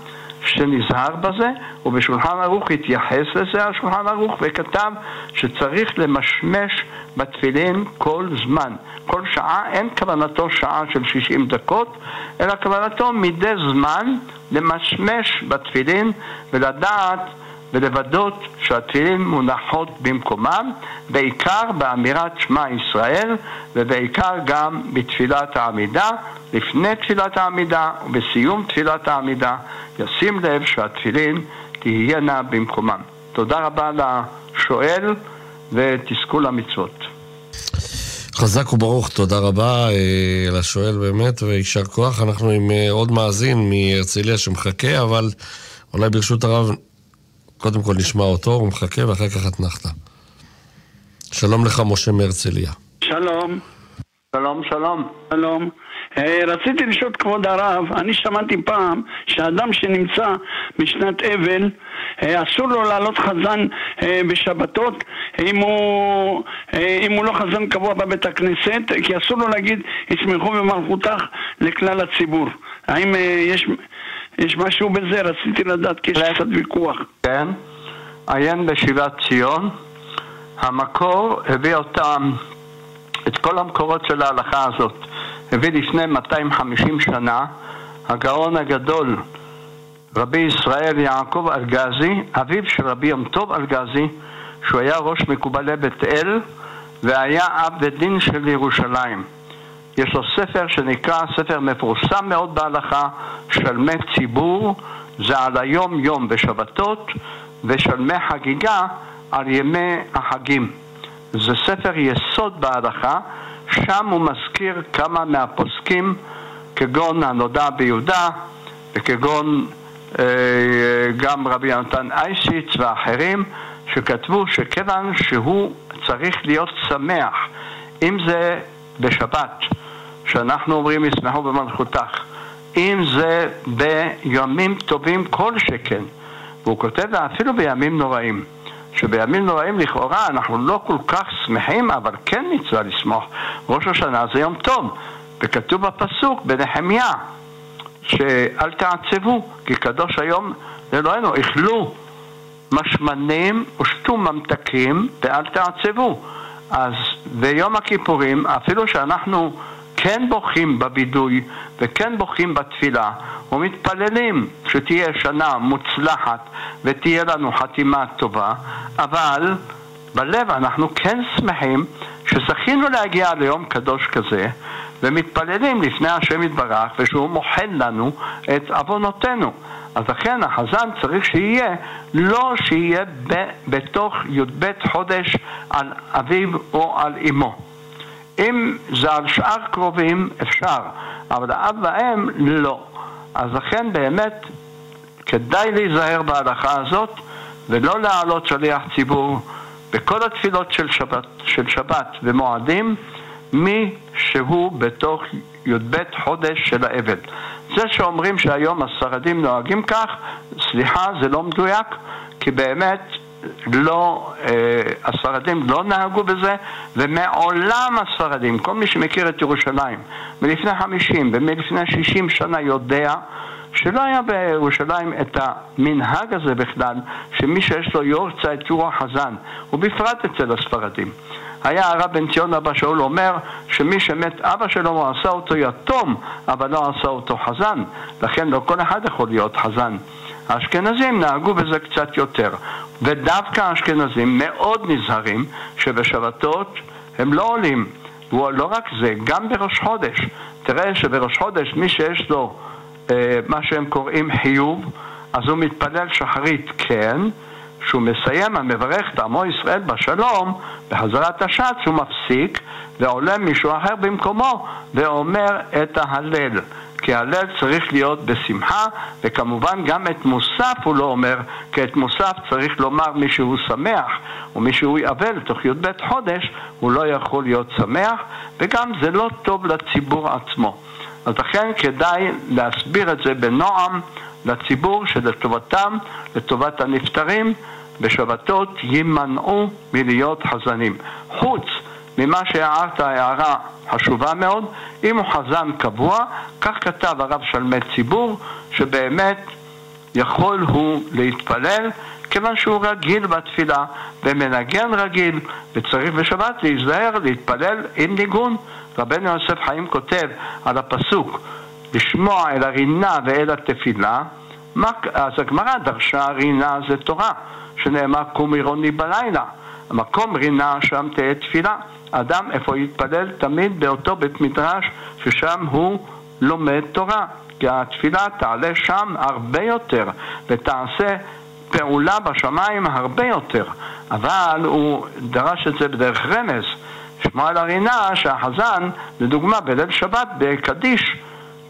שנזהר בזה, ובשולחן ערוך התייחס לזה השולחן ערוך וכתב שצריך למשמש בתפילין כל זמן. כל שעה, אין כוונתו שעה של 60 דקות, אלא כוונתו מדי זמן למשמש בתפילין ולדעת ולוודאות שהתפילין מונחות במקומם, בעיקר באמירת שמע ישראל ובעיקר גם בתפילת העמידה, לפני תפילת העמידה ובסיום תפילת העמידה, ישים לב שהתפילין תהיינה במקומם. תודה רבה לשואל ותזכו למצוות. חזק וברוך, תודה רבה אה, לשואל באמת, ויישר כוח. אנחנו עם אה, עוד מאזין מהרצליה שמחכה, אבל אולי ברשות הרב קודם כל נשמע אותו, הוא מחכה, ואחר כך אתנחתא. שלום לך, משה מהרצליה. שלום. שלום, שלום. שלום. אה, רציתי לשאול את כבוד הרב, אני שמעתי פעם שאדם שנמצא בשנת אבל, אה, אסור לו לעלות חזן אה, בשבתות אם הוא, אם הוא לא חזן קבוע בבית הכנסת, כי אסור לו להגיד ישמחו במלכותך לכלל הציבור. האם יש יש משהו בזה, רציתי לדעת, כי יש קצת ויכוח. כן, עיין בשיבת ציון, המקור הביא אותם, את כל המקורות של ההלכה הזאת, הביא לפני 250 שנה הגאון הגדול, רבי ישראל יעקב אלגזי, אביו של רבי יום טוב אלגזי, שהוא היה ראש מקובלי בית אל והיה אב בית דין של ירושלים. יש לו ספר שנקרא, ספר מפורסם מאוד בהלכה, שלמי ציבור, זה על היום-יום בשבתות, ושלמי חגיגה על ימי החגים. זה ספר יסוד בהלכה, שם הוא מזכיר כמה מהפוסקים, כגון הנודע ביהודה, וכגון אה, גם רבי יונתן אייסיץ ואחרים, שכתבו שכיוון שהוא צריך להיות שמח, אם זה בשבת, שאנחנו אומרים ישמחו במלכותך, אם זה בימים טובים כל שכן, והוא כותב אפילו בימים נוראים. שבימים נוראים לכאורה אנחנו לא כל כך שמחים, אבל כן מצווה לשמוח. ראש השנה זה יום טוב, וכתוב בפסוק בנחמיה, שאל תעצבו, כי קדוש היום לאלוהינו, אכלו משמנים ושתו ממתקים ואל תעצבו. אז ביום הכיפורים, אפילו שאנחנו כן בוכים בבידוי וכן בוכים בתפילה ומתפללים שתהיה שנה מוצלחת ותהיה לנו חתימה טובה, אבל בלב אנחנו כן שמחים שזכינו להגיע ליום קדוש כזה ומתפללים לפני השם יתברך ושהוא מוחל לנו את עוונותינו. אז לכן החזן צריך שיהיה, לא שיהיה ב, בתוך י"ב חודש על אביו או על אמו. אם זה על שאר קרובים, אפשר, אבל האב והאם, לא. אז לכן באמת כדאי להיזהר בהלכה הזאת ולא להעלות שליח ציבור בכל התפילות של שבת, של שבת ומועדים מי שהוא בתוך י"ב חודש של האבל. זה שאומרים שהיום הספרדים נוהגים כך, סליחה, זה לא מדויק, כי באמת לא, אה, הספרדים לא נהגו בזה, ומעולם הספרדים, כל מי שמכיר את ירושלים, מלפני חמישים ומלפני שישים שנה יודע שלא היה בירושלים את המנהג הזה בכלל, שמי שיש לו יורצייט הוא החזן, ובפרט אצל הספרדים. היה הרב בן ציון אבא שאול אומר שמי שמת אבא שלו הוא עשה אותו יתום, אבל לא עשה אותו חזן, לכן לא כל אחד יכול להיות חזן. האשכנזים נהגו בזה קצת יותר, ודווקא האשכנזים מאוד נזהרים שבשבתות הם לא עולים. לא רק זה, גם בראש חודש. תראה שבראש חודש מי שיש לו אה, מה שהם קוראים חיוב, אז הוא מתפלל שחרית כן, כשהוא מסיים המברך את עמו ישראל בשלום, בחזרת השץ הוא מפסיק ועולה מישהו אחר במקומו ואומר את ההלל. כי הלל צריך להיות בשמחה, וכמובן גם את מוסף הוא לא אומר, כי את מוסף צריך לומר מי שהוא שמח, ומי שהוא יאבל תוך י"ב חודש, הוא לא יכול להיות שמח, וגם זה לא טוב לציבור עצמו. אז לכן כדאי להסביר את זה בנועם לציבור שלטובתם, לטובת הנפטרים, בשבתות יימנעו מלהיות חזנים. חוץ ממה שהערת הערה חשובה מאוד, אם הוא חזן קבוע, כך כתב הרב שלמי ציבור, שבאמת יכול הוא להתפלל כיוון שהוא רגיל בתפילה ומנגן רגיל ותריך בשבת להיזהר להתפלל עם ניגון. רבנו יוסף חיים כותב על הפסוק לשמוע אל הרינה ואל התפילה, אז הגמרא דרשה רינה זה תורה, שנאמר קום עירוני בלילה. המקום רינה שם תהיה תפילה. אדם איפה יתפלל? תמיד באותו בית מדרש ששם הוא לומד תורה. כי התפילה תעלה שם הרבה יותר ותעשה פעולה בשמיים הרבה יותר. אבל הוא דרש את זה בדרך רמז. שמוע על הרינה שהחזן, לדוגמה בליל שבת בקדיש,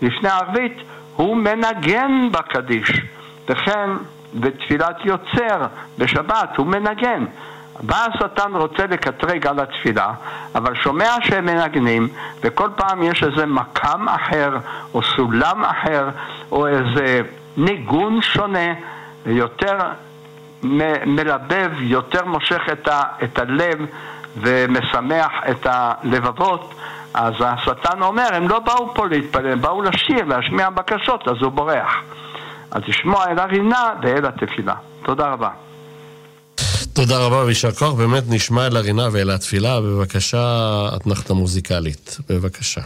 לפני ערבית, הוא מנגן בקדיש. וכן בתפילת יוצר בשבת הוא מנגן. בא השטן רוצה לקטרג על התפילה, אבל שומע שהם מנגנים, וכל פעם יש איזה מקם אחר, או סולם אחר, או איזה ניגון שונה, יותר מלבב, יותר מושך את, ה, את הלב ומשמח את הלבבות, אז השטן אומר, הם לא באו פה להתפלל, הם באו לשיר, להשמיע בקשות, אז הוא בורח. אז לשמוע אל הרינה ואל התפילה. תודה רבה. תודה רבה ויישר כוח, באמת נשמע אל הרינה ואל התפילה, בבקשה, אתנחתה מוזיקלית, בבקשה.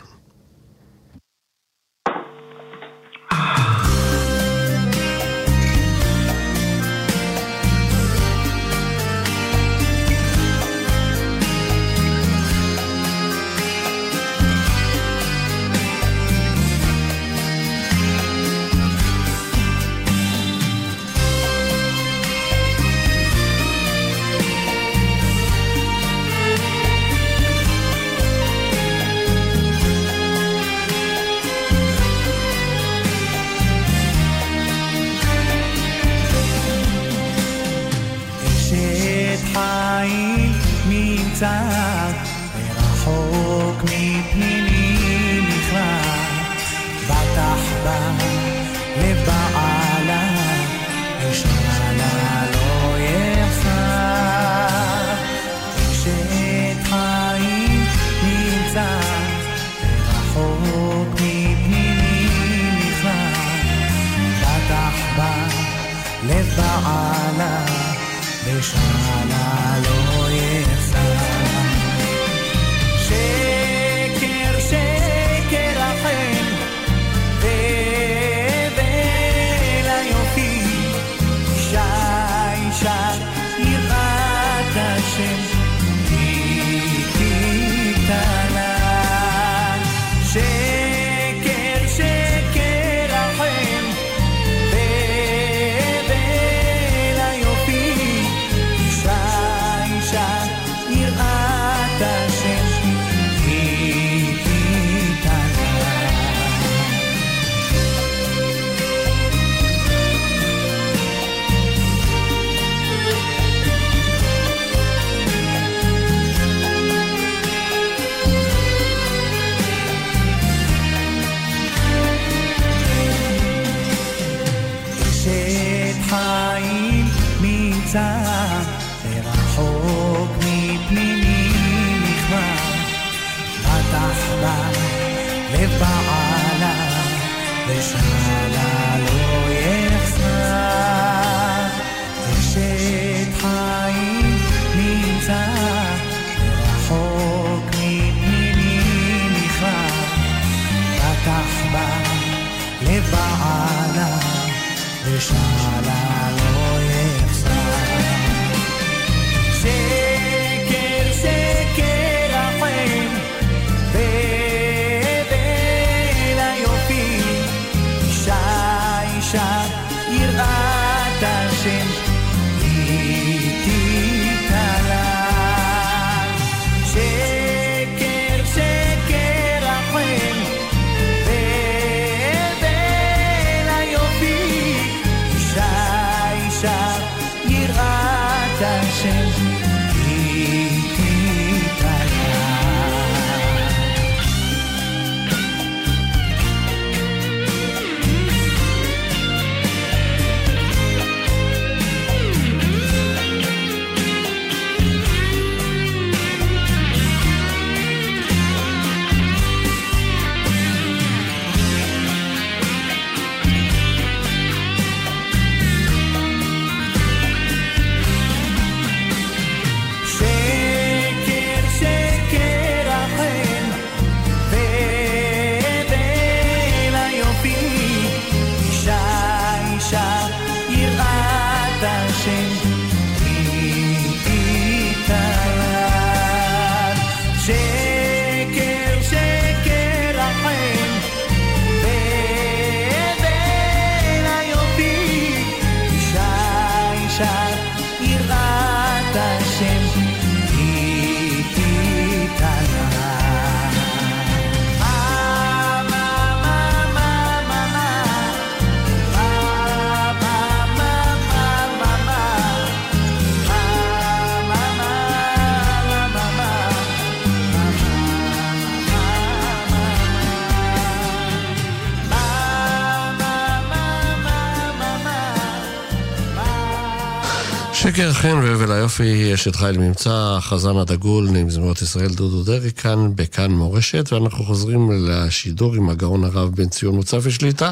שקר חן והבל היופי, אשת חיל ממצא, החזן הדגול, מזמירות ישראל דודו דרעי כאן, בכאן מורשת, ואנחנו חוזרים לשידור עם הגאון הרב בן ציון מוצפי שליטה,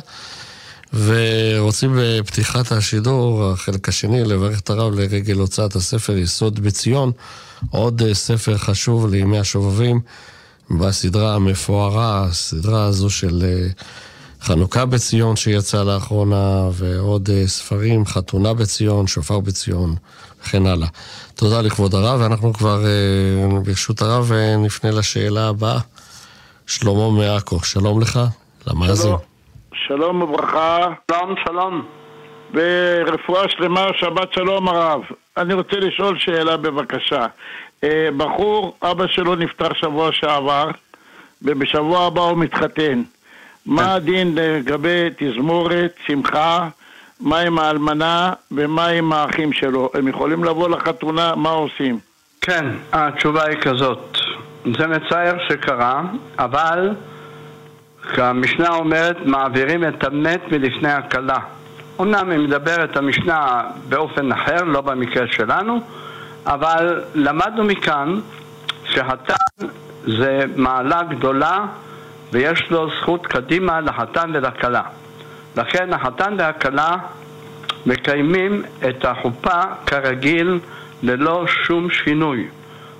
ורוצים בפתיחת השידור, החלק השני, לברך את הרב לרגל הוצאת הספר יסוד בציון, עוד אה, ספר חשוב לימי השובבים, בסדרה המפוארה, הסדרה הזו של אה, חנוכה בציון שיצא לאחרונה, ועוד אה, ספרים, חתונה בציון, שופר בציון, וכן הלאה. תודה לכבוד הרב, ואנחנו כבר, אה, ברשות הרב, אה, נפנה לשאלה הבאה. שלמה מעכו, שלום לך, למאזין. שלום. וברכה, שלום, שלום. ורפואה שלמה, שבת שלום הרב. אני רוצה לשאול שאלה בבקשה. בחור, אבא שלו נפטר שבוע שעבר, ובשבוע הבא הוא מתחתן. מה הדין לגבי תזמורת, שמחה, מה עם האלמנה ומה עם האחים שלו? הם יכולים לבוא לחתונה, מה עושים? כן, התשובה היא כזאת. זה מצער שקרה, אבל המשנה אומרת, מעבירים את המת מלפני הכלה. אמנם היא מדברת המשנה באופן אחר, לא במקרה שלנו, אבל למדנו מכאן שהתן זה מעלה גדולה ויש לו זכות קדימה לחתן ולכלה. לכן החתן והכלה מקיימים את החופה כרגיל ללא שום שינוי.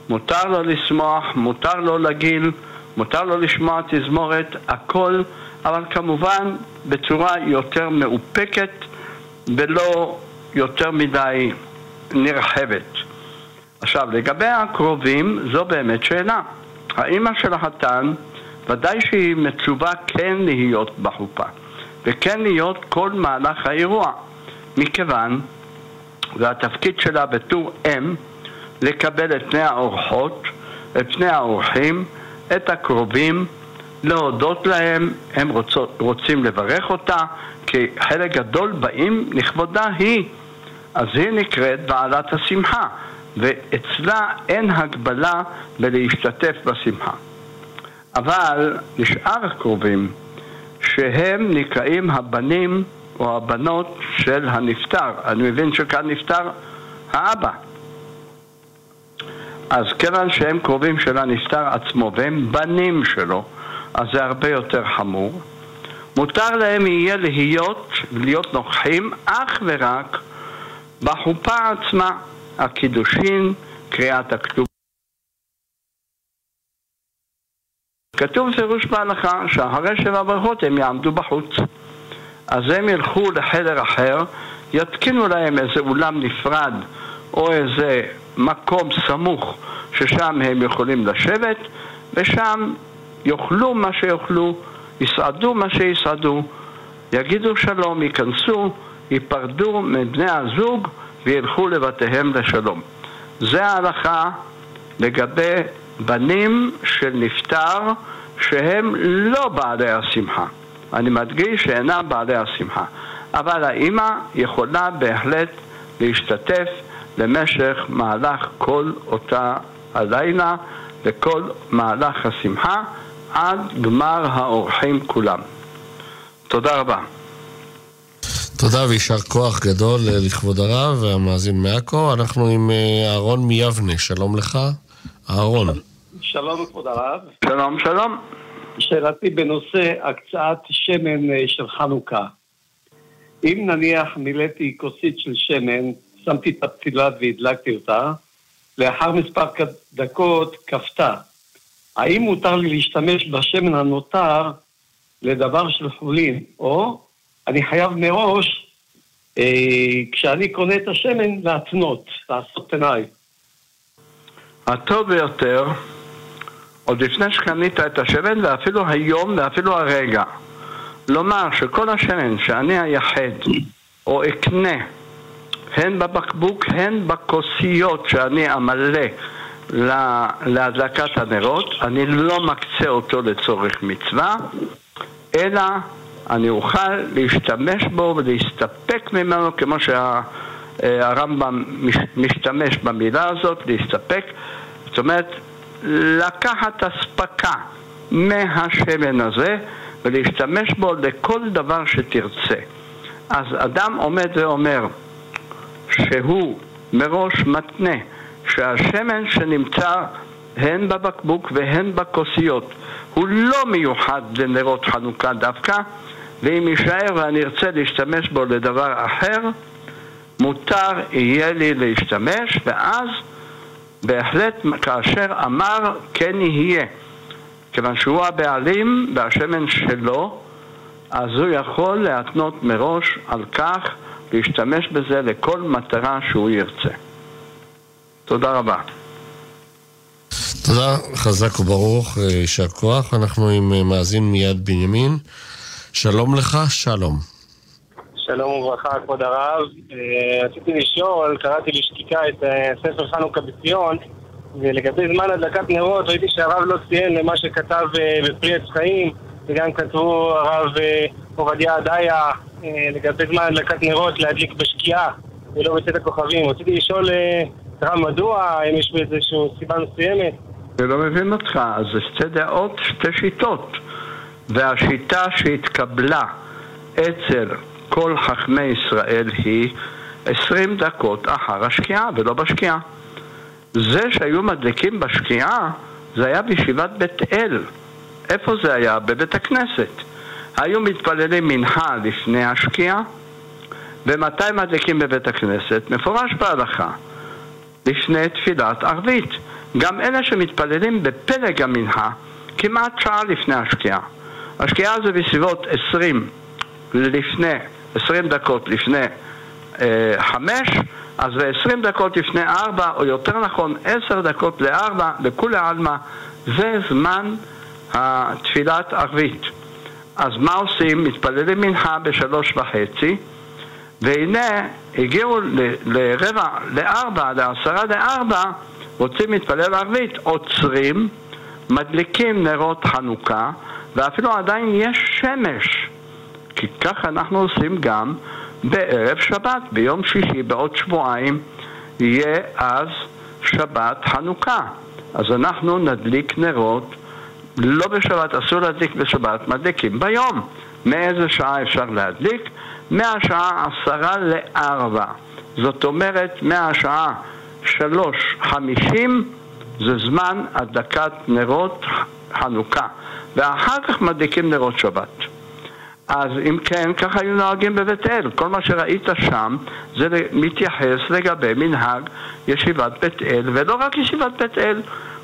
מותר לו לשמוח, מותר לו לגיל, מותר לו לשמוע תזמורת, הכל, אבל כמובן בצורה יותר מאופקת ולא יותר מדי נרחבת. עכשיו, לגבי הקרובים, זו באמת שאלה. האימא של החתן, ודאי שהיא מצווה כן להיות בחופה, וכן להיות כל מהלך האירוע, מכיוון, והתפקיד שלה בתור אם, לקבל את פני האורחות, את פני האורחים, את הקרובים, להודות להם, הם רוצות, רוצים לברך אותה, כי חלק גדול באים לכבודה היא. אז היא נקראת בעלת השמחה, ואצלה אין הגבלה בלהשתתף בשמחה. אבל לשאר הקרובים, שהם נקראים הבנים או הבנות של הנפטר, אני מבין שכאן נפטר האבא. אז כיוון שהם קרובים של הנפטר עצמו והם בנים שלו, אז זה הרבה יותר חמור. מותר להם יהיה להיות, להיות נוכחים אך ורק בחופה עצמה, הקידושין, קריאת הכתוב. כתוב פירוש בהלכה שאחרי שבע ברכות הם יעמדו בחוץ. אז הם ילכו לחדר אחר, יתקינו להם איזה אולם נפרד או איזה מקום סמוך ששם הם יכולים לשבת, ושם יאכלו מה שיאכלו, יסעדו מה שיסעדו, יגידו שלום, ייכנסו, ייפרדו מבני הזוג וילכו לבתיהם לשלום. זה ההלכה לגבי בנים של נפטר שהם לא בעלי השמחה. אני מדגיש שאינם בעלי השמחה. אבל האימא יכולה בהחלט להשתתף למשך מהלך כל אותה הלילה וכל מהלך השמחה עד גמר האורחים כולם. תודה רבה. תודה ויישר כוח גדול לכבוד הרב והמאזין מעכו. אנחנו עם אה, אהרון מיבנה, שלום לך. אהרון. שלום כבוד הרב. שלום, שלום. שאלתי בנושא הקצאת שמן אה, של חנוכה. אם נניח מילאתי כוסית של שמן, שמתי את הפתילה והדלקתי אותה, לאחר מספר דקות כפתה. האם מותר לי להשתמש בשמן הנותר לדבר של חולין, או אני חייב מראש, אה, כשאני קונה את השמן, להתנות, לעשות תנאי. הטוב ביותר, עוד לפני שקנית את השמן, ואפילו היום ואפילו הרגע, לומר שכל השמן שאני אייחד או אקנה, הן בבקבוק הן בכוסיות שאני אמלא להדלקת הנרות, אני לא מקצה אותו לצורך מצווה, אלא אני אוכל להשתמש בו ולהסתפק ממנו כמו שהרמב"ם משתמש במילה הזאת, להסתפק, זאת אומרת לקחת אספקה מהשמן הזה ולהשתמש בו לכל דבר שתרצה. אז אדם עומד ואומר שהוא מראש מתנה שהשמן שנמצא הן בבקבוק והן בכוסיות הוא לא מיוחד לנרות חנוכה דווקא, ואם יישאר ואני ארצה להשתמש בו לדבר אחר, מותר יהיה לי להשתמש, ואז בהחלט כאשר אמר כן יהיה. כיוון שהוא הבעלים והשמן שלו, אז הוא יכול להתנות מראש על כך להשתמש בזה לכל מטרה שהוא ירצה. תודה רבה. תודה, חזק וברוך, אה, יישר כוח. אנחנו עם אה, מאזין מיד בנימין. שלום לך, שלום. שלום וברכה, כבוד הרב. אה, רציתי לשאול, קראתי לשתיקה את ספר חנוכה בציון, ולגבי זמן הדלקת נרות, ראיתי שהרב לא ציין למה שכתב בפרי עץ חיים, וגם כתבו הרב עובדיה אדיה לגבי זמן הדלקת נרות להדליק בשקיעה ולא בצאת הכוכבים. רציתי לשאול הרב, מדוע? האם יש בזה איזושהי סיבה מסוימת? אני לא מבין אותך, אז שתי דעות, שתי שיטות. והשיטה שהתקבלה אצל כל חכמי ישראל היא עשרים דקות אחר השקיעה ולא בשקיעה. זה שהיו מדליקים בשקיעה זה היה בישיבת בית אל. איפה זה היה? בבית הכנסת. היו מתפללים מנחה לפני השקיעה, ומתי מדליקים בבית הכנסת? מפורש בהלכה, לפני תפילת ערבית. גם אלה שמתפללים בפלג המנחה, כמעט שעה לפני השקיעה. השקיעה זה בסביבות 20 לפני, 20 דקות לפני אה, חמש, אז ב-20 דקות לפני ארבע, או יותר נכון, 10 דקות לארבע, לכולי עלמא, זה זמן התפילת ערבית. אז מה עושים? מתפללים מנחה בשלוש וחצי, והנה הגיעו לרבע, לארבע, לעשרה לארבע, רוצים להתפלל ערבית, עוצרים, מדליקים נרות חנוכה, ואפילו עדיין יש שמש. כי ככה אנחנו עושים גם בערב שבת, ביום שישי, בעוד שבועיים, יהיה אז שבת חנוכה. אז אנחנו נדליק נרות, לא בשבת, אסור להדליק בשבת, מדליקים ביום. מאיזה שעה אפשר להדליק? מהשעה עשרה לארבע. זאת אומרת, מהשעה שלוש חמישים זה זמן הדלקת נרות חנוכה, ואחר כך מדליקים נרות שבת. אז אם כן, ככה היו נוהגים בבית אל. כל מה שראית שם זה מתייחס לגבי מנהג ישיבת בית אל, ולא רק ישיבת בית אל,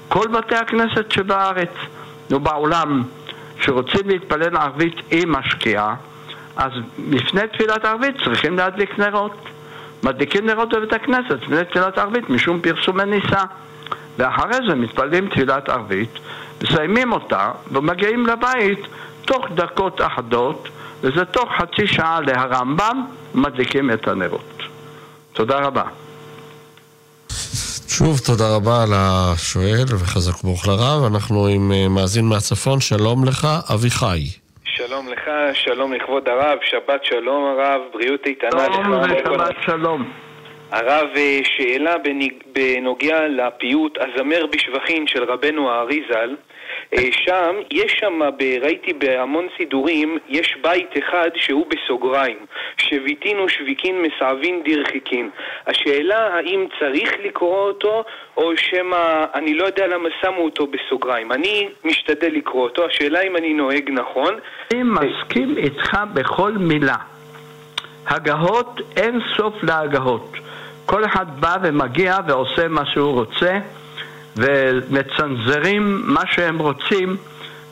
כל בתי הכנסת שבארץ ובעולם שרוצים להתפלל ערבית עם השקיעה, אז לפני תפילת ערבית צריכים להדליק נרות. מדליקים נרות בבית הכנסת לפני תפילת ערבית משום פרסומי נישא. ואחרי זה מתפללים תפילת ערבית, מסיימים אותה ומגיעים לבית תוך דקות אחדות, וזה תוך חצי שעה להרמב"ם, מדליקים את הנרות. תודה רבה. שוב, תודה רבה לשואל וחזק ברוך לרב. אנחנו עם אה, מאזין מהצפון, שלום לך, אביחי. שלום לך, שלום לכבוד הרב, שבת שלום הרב, בריאות איתנה לך. שלום ושבת שלום. הרב, אה, שאלה בנוגע לפיוט הזמר בשבחין של רבנו האריזל. אה, שם, יש שם, ראיתי בהמון סידורים, יש בית אחד שהוא בסוגריים, שביתינו שביקין מסעבין דרחיקין. השאלה האם צריך לקרוא אותו, או שמא, אני לא יודע למה שמו אותו בסוגריים. אני משתדל לקרוא אותו, השאלה אם אני נוהג נכון. אני מסכים איתך בכל מילה. הגהות, אין סוף להגהות. כל אחד בא ומגיע ועושה מה שהוא רוצה, ומצנזרים מה שהם רוצים.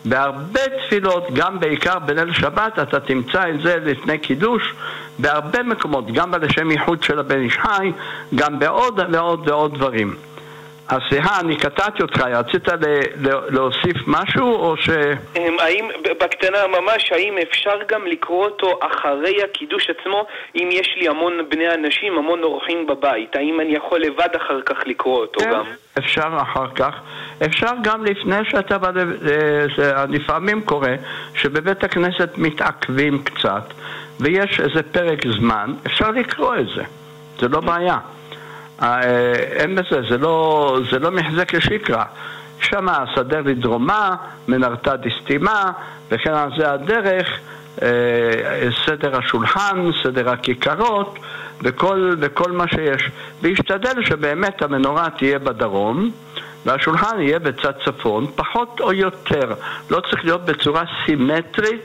בהרבה תפילות, גם בעיקר בליל שבת, אתה תמצא את זה לפני קידוש, בהרבה מקומות, גם בלשם ייחוד של הבן איש חי, גם בעוד ועוד ועוד דברים. אז סליחה, אני קטעתי אותך, רצית להוסיף משהו או ש... אמ, האם, בקטנה ממש, האם אפשר גם לקרוא אותו אחרי הקידוש עצמו, אם יש לי המון בני אנשים, המון אורחים בבית? האם אני יכול לבד אחר כך לקרוא אותו כן, גם? אפשר אחר כך. אפשר גם לפני שאתה בא, זה לפעמים קורה שבבית הכנסת מתעכבים קצת ויש איזה פרק זמן, אפשר לקרוא את זה, זה לא בעיה. אה, אין בזה, זה לא, זה לא מחזק לשקרא. שמה סדר לדרומה, מנרתא דסתימה, וכן על זה הדרך, אה, סדר השולחן, סדר הכיכרות, וכל, וכל מה שיש. וישתדל שבאמת המנורה תהיה בדרום, והשולחן יהיה בצד צפון, פחות או יותר. לא צריך להיות בצורה סימטרית,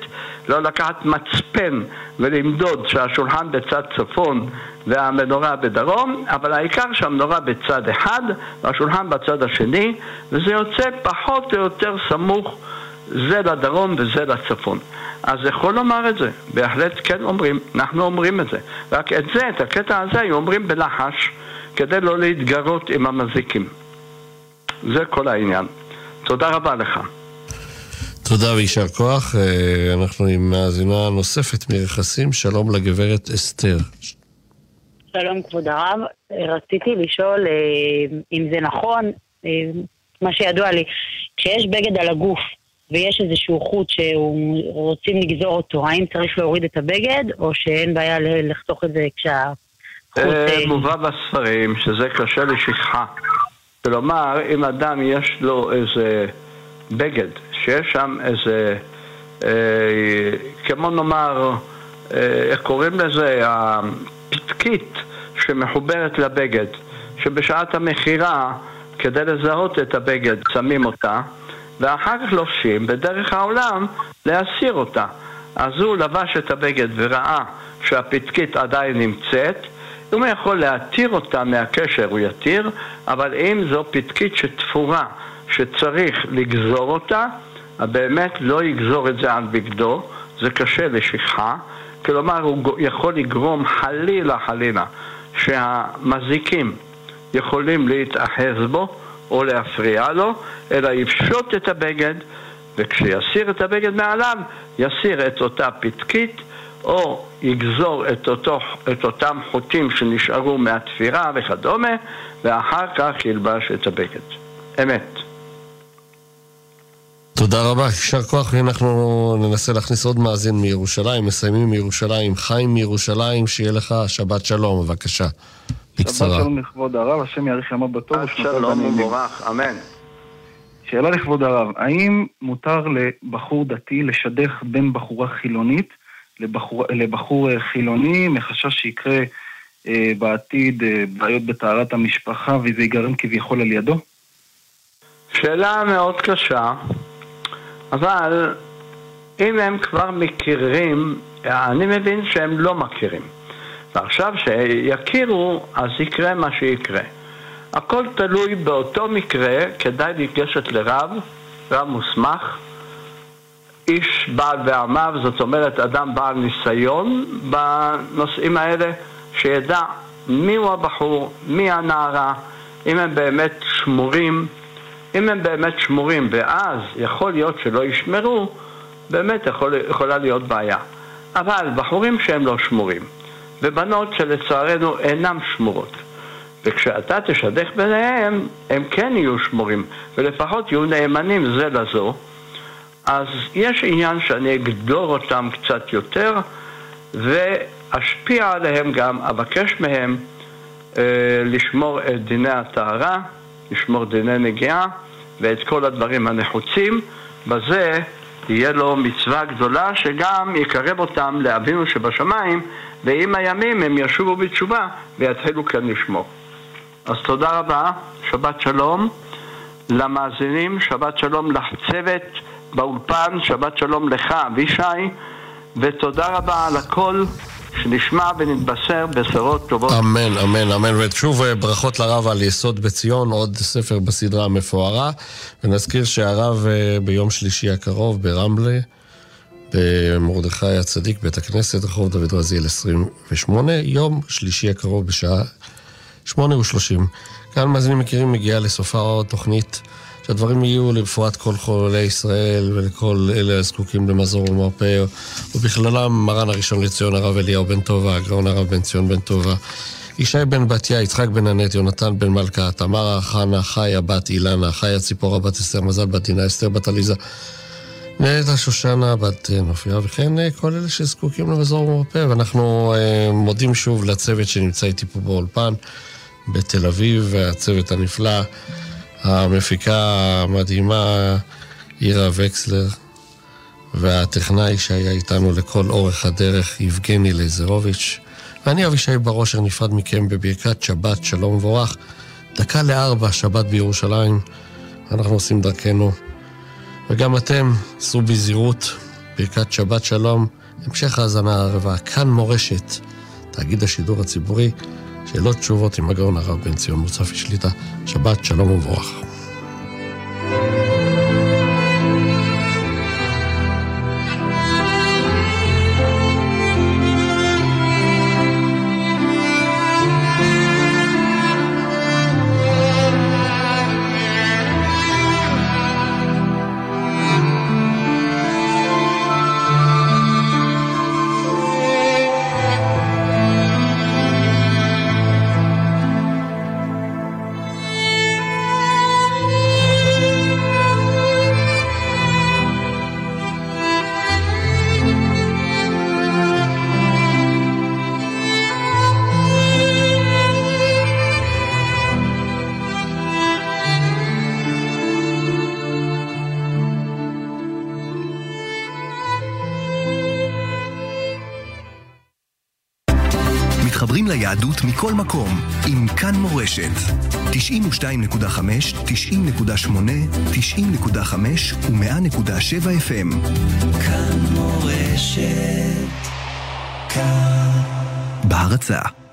לא לקחת מצפן ולמדוד שהשולחן בצד צפון והמנורה בדרום, אבל העיקר שהמנורה בצד אחד והשולחן בצד השני, וזה יוצא פחות או יותר סמוך זה לדרום וזה לצפון. אז יכול לומר את זה, בהחלט כן אומרים, אנחנו אומרים את זה. רק את זה, את הקטע הזה, היו אומרים בלחש, כדי לא להתגרות עם המזיקים. זה כל העניין. תודה רבה לך. תודה ויישר כוח. אה, אנחנו עם מאזינה נוספת מרכסים, שלום לגברת אסתר. שלום כבוד הרב, רציתי לשאול אה, אם זה נכון, אה, מה שידוע לי, כשיש בגד על הגוף ויש איזשהו חוט שרוצים לגזור אותו, האם צריך להוריד את הבגד או שאין בעיה לחתוך את זה כשהחוט אה, מובא בספרים שזה קשה לשכחה. כלומר, אם אדם יש לו איזה בגד, שיש שם איזה, אה, כמו נאמר, אה, איך קוראים לזה? הפתקית שמחוברת לבגד, שבשעת המכירה, כדי לזהות את הבגד, שמים אותה, ואחר כך לובשים, בדרך העולם, להסיר אותה. אז הוא לבש את הבגד וראה שהפתקית עדיין נמצאת, אם הוא יכול להתיר אותה מהקשר, הוא יתיר, אבל אם זו פתקית שתפורה, שצריך לגזור אותה, באמת לא יגזור את זה על בגדו, זה קשה לשכחה, כלומר הוא יכול לגרום חלילה חלילה שהמזיקים יכולים להתאחז בו או להפריע לו, אלא יפשוט את הבגד, וכשיסיר את הבגד מעליו, יסיר את אותה פתקית, או יגזור את, אותו, את אותם חוטים שנשארו מהתפירה וכדומה, ואחר כך ילבש את הבגד. אמת. תודה רבה, יישר כוח, ואנחנו ננסה להכניס עוד מאזין מירושלים, מסיימים מירושלים, חיים מירושלים, שיהיה לך שבת שלום, בבקשה, בקצרה. שבת שלום לכבוד הרב, השם יאריך ימיו בטוב שלום. ומבורך, אמן. שאלה לכבוד הרב, האם מותר לבחור דתי לשדך בין בחורה חילונית לבחור, לבחור אה, חילוני מחשש שיקרה אה, בעתיד אה, בעיות בטהרת המשפחה וזה ייגרם כביכול על ידו? שאלה מאוד קשה, אבל אם הם כבר מכירים, אני מבין שהם לא מכירים. ועכשיו שיכירו, אז יקרה מה שיקרה. הכל תלוי באותו מקרה, כדאי לגשת לרב, רב מוסמך, איש בעל בעמיו, זאת אומרת אדם בעל ניסיון בנושאים האלה, שידע מיהו הבחור, מי הנערה, אם הם באמת שמורים, אם הם באמת שמורים ואז יכול להיות שלא ישמרו, באמת יכול, יכולה להיות בעיה. אבל בחורים שהם לא שמורים, ובנות שלצערנו אינם שמורות, וכשאתה תשדך ביניהם, הם כן יהיו שמורים, ולפחות יהיו נאמנים זה לזו, אז יש עניין שאני אגדור אותם קצת יותר, ואשפיע עליהם גם, אבקש מהם אה, לשמור את דיני הטהרה, לשמור דיני נגיעה ואת כל הדברים הנחוצים. בזה תהיה לו מצווה גדולה שגם יקרב אותם לאבינו שבשמיים, ועם הימים הם ישובו בתשובה ויתחילו כן לשמור. אז תודה רבה, שבת שלום למאזינים, שבת שלום לצוות באולפן, שבת שלום לך אבישי, ותודה רבה על הכל, שנשמע ונתבשר בשורות טובות. אמן, אמן, אמן. ושוב אה, ברכות לרב על יסוד בציון, עוד ספר בסדרה המפוארה. ונזכיר שהרב אה, ביום שלישי הקרוב ברמלה, במרדכי הצדיק, בית הכנסת, רחוב דוד רזיאל 28, יום שלישי הקרוב בשעה 8 ו-30. כאן מאזינים מכירים מגיעה לסופה עוד תוכנית שהדברים יהיו לרפואת כל חולי ישראל ולכל אלה הזקוקים למזור ומרפא, ובכללם מרן הראשון לציון הרב אליהו בן טובה, הגאון הרב בן ציון בן טובה, ישי בן בתיה, יצחק בן ענת, יונתן בן מלכה, תמרה חנה, חיה בת אילנה, חיה ציפורה בת אסתר, מזל בת דינה, אסתר בת עליזה, נטע שושנה בת אה, נופיה, וכן אה, כל אלה שזקוקים למזור ומרפא. ואנחנו אה, מודים שוב לצוות שנמצא איתי פה באולפן בתל אביב, והצוות הנפלא. המפיקה המדהימה אירה וקסלר, והטכנאי שהיה איתנו לכל אורך הדרך, יבגני לייזרוביץ'. ואני אבישי בראשר נפרד מכם בברכת שבת, שלום ומבורך. דקה לארבע, שבת בירושלים, אנחנו עושים דרכנו. וגם אתם, סעו בזהירות, ברכת שבת שלום, המשך האזנה הרבה, כאן מורשת, תאגיד השידור הציבורי. שאלות תשובות עם הגאון הרב בן ציון מוצפי שליטה. שבת שלום ומבורך. מכל מקום, עם כאן מורשת. 92.5, 90.8, 90.5 ו-100.7 FM. כאן מורשת, כאן. בהרצה.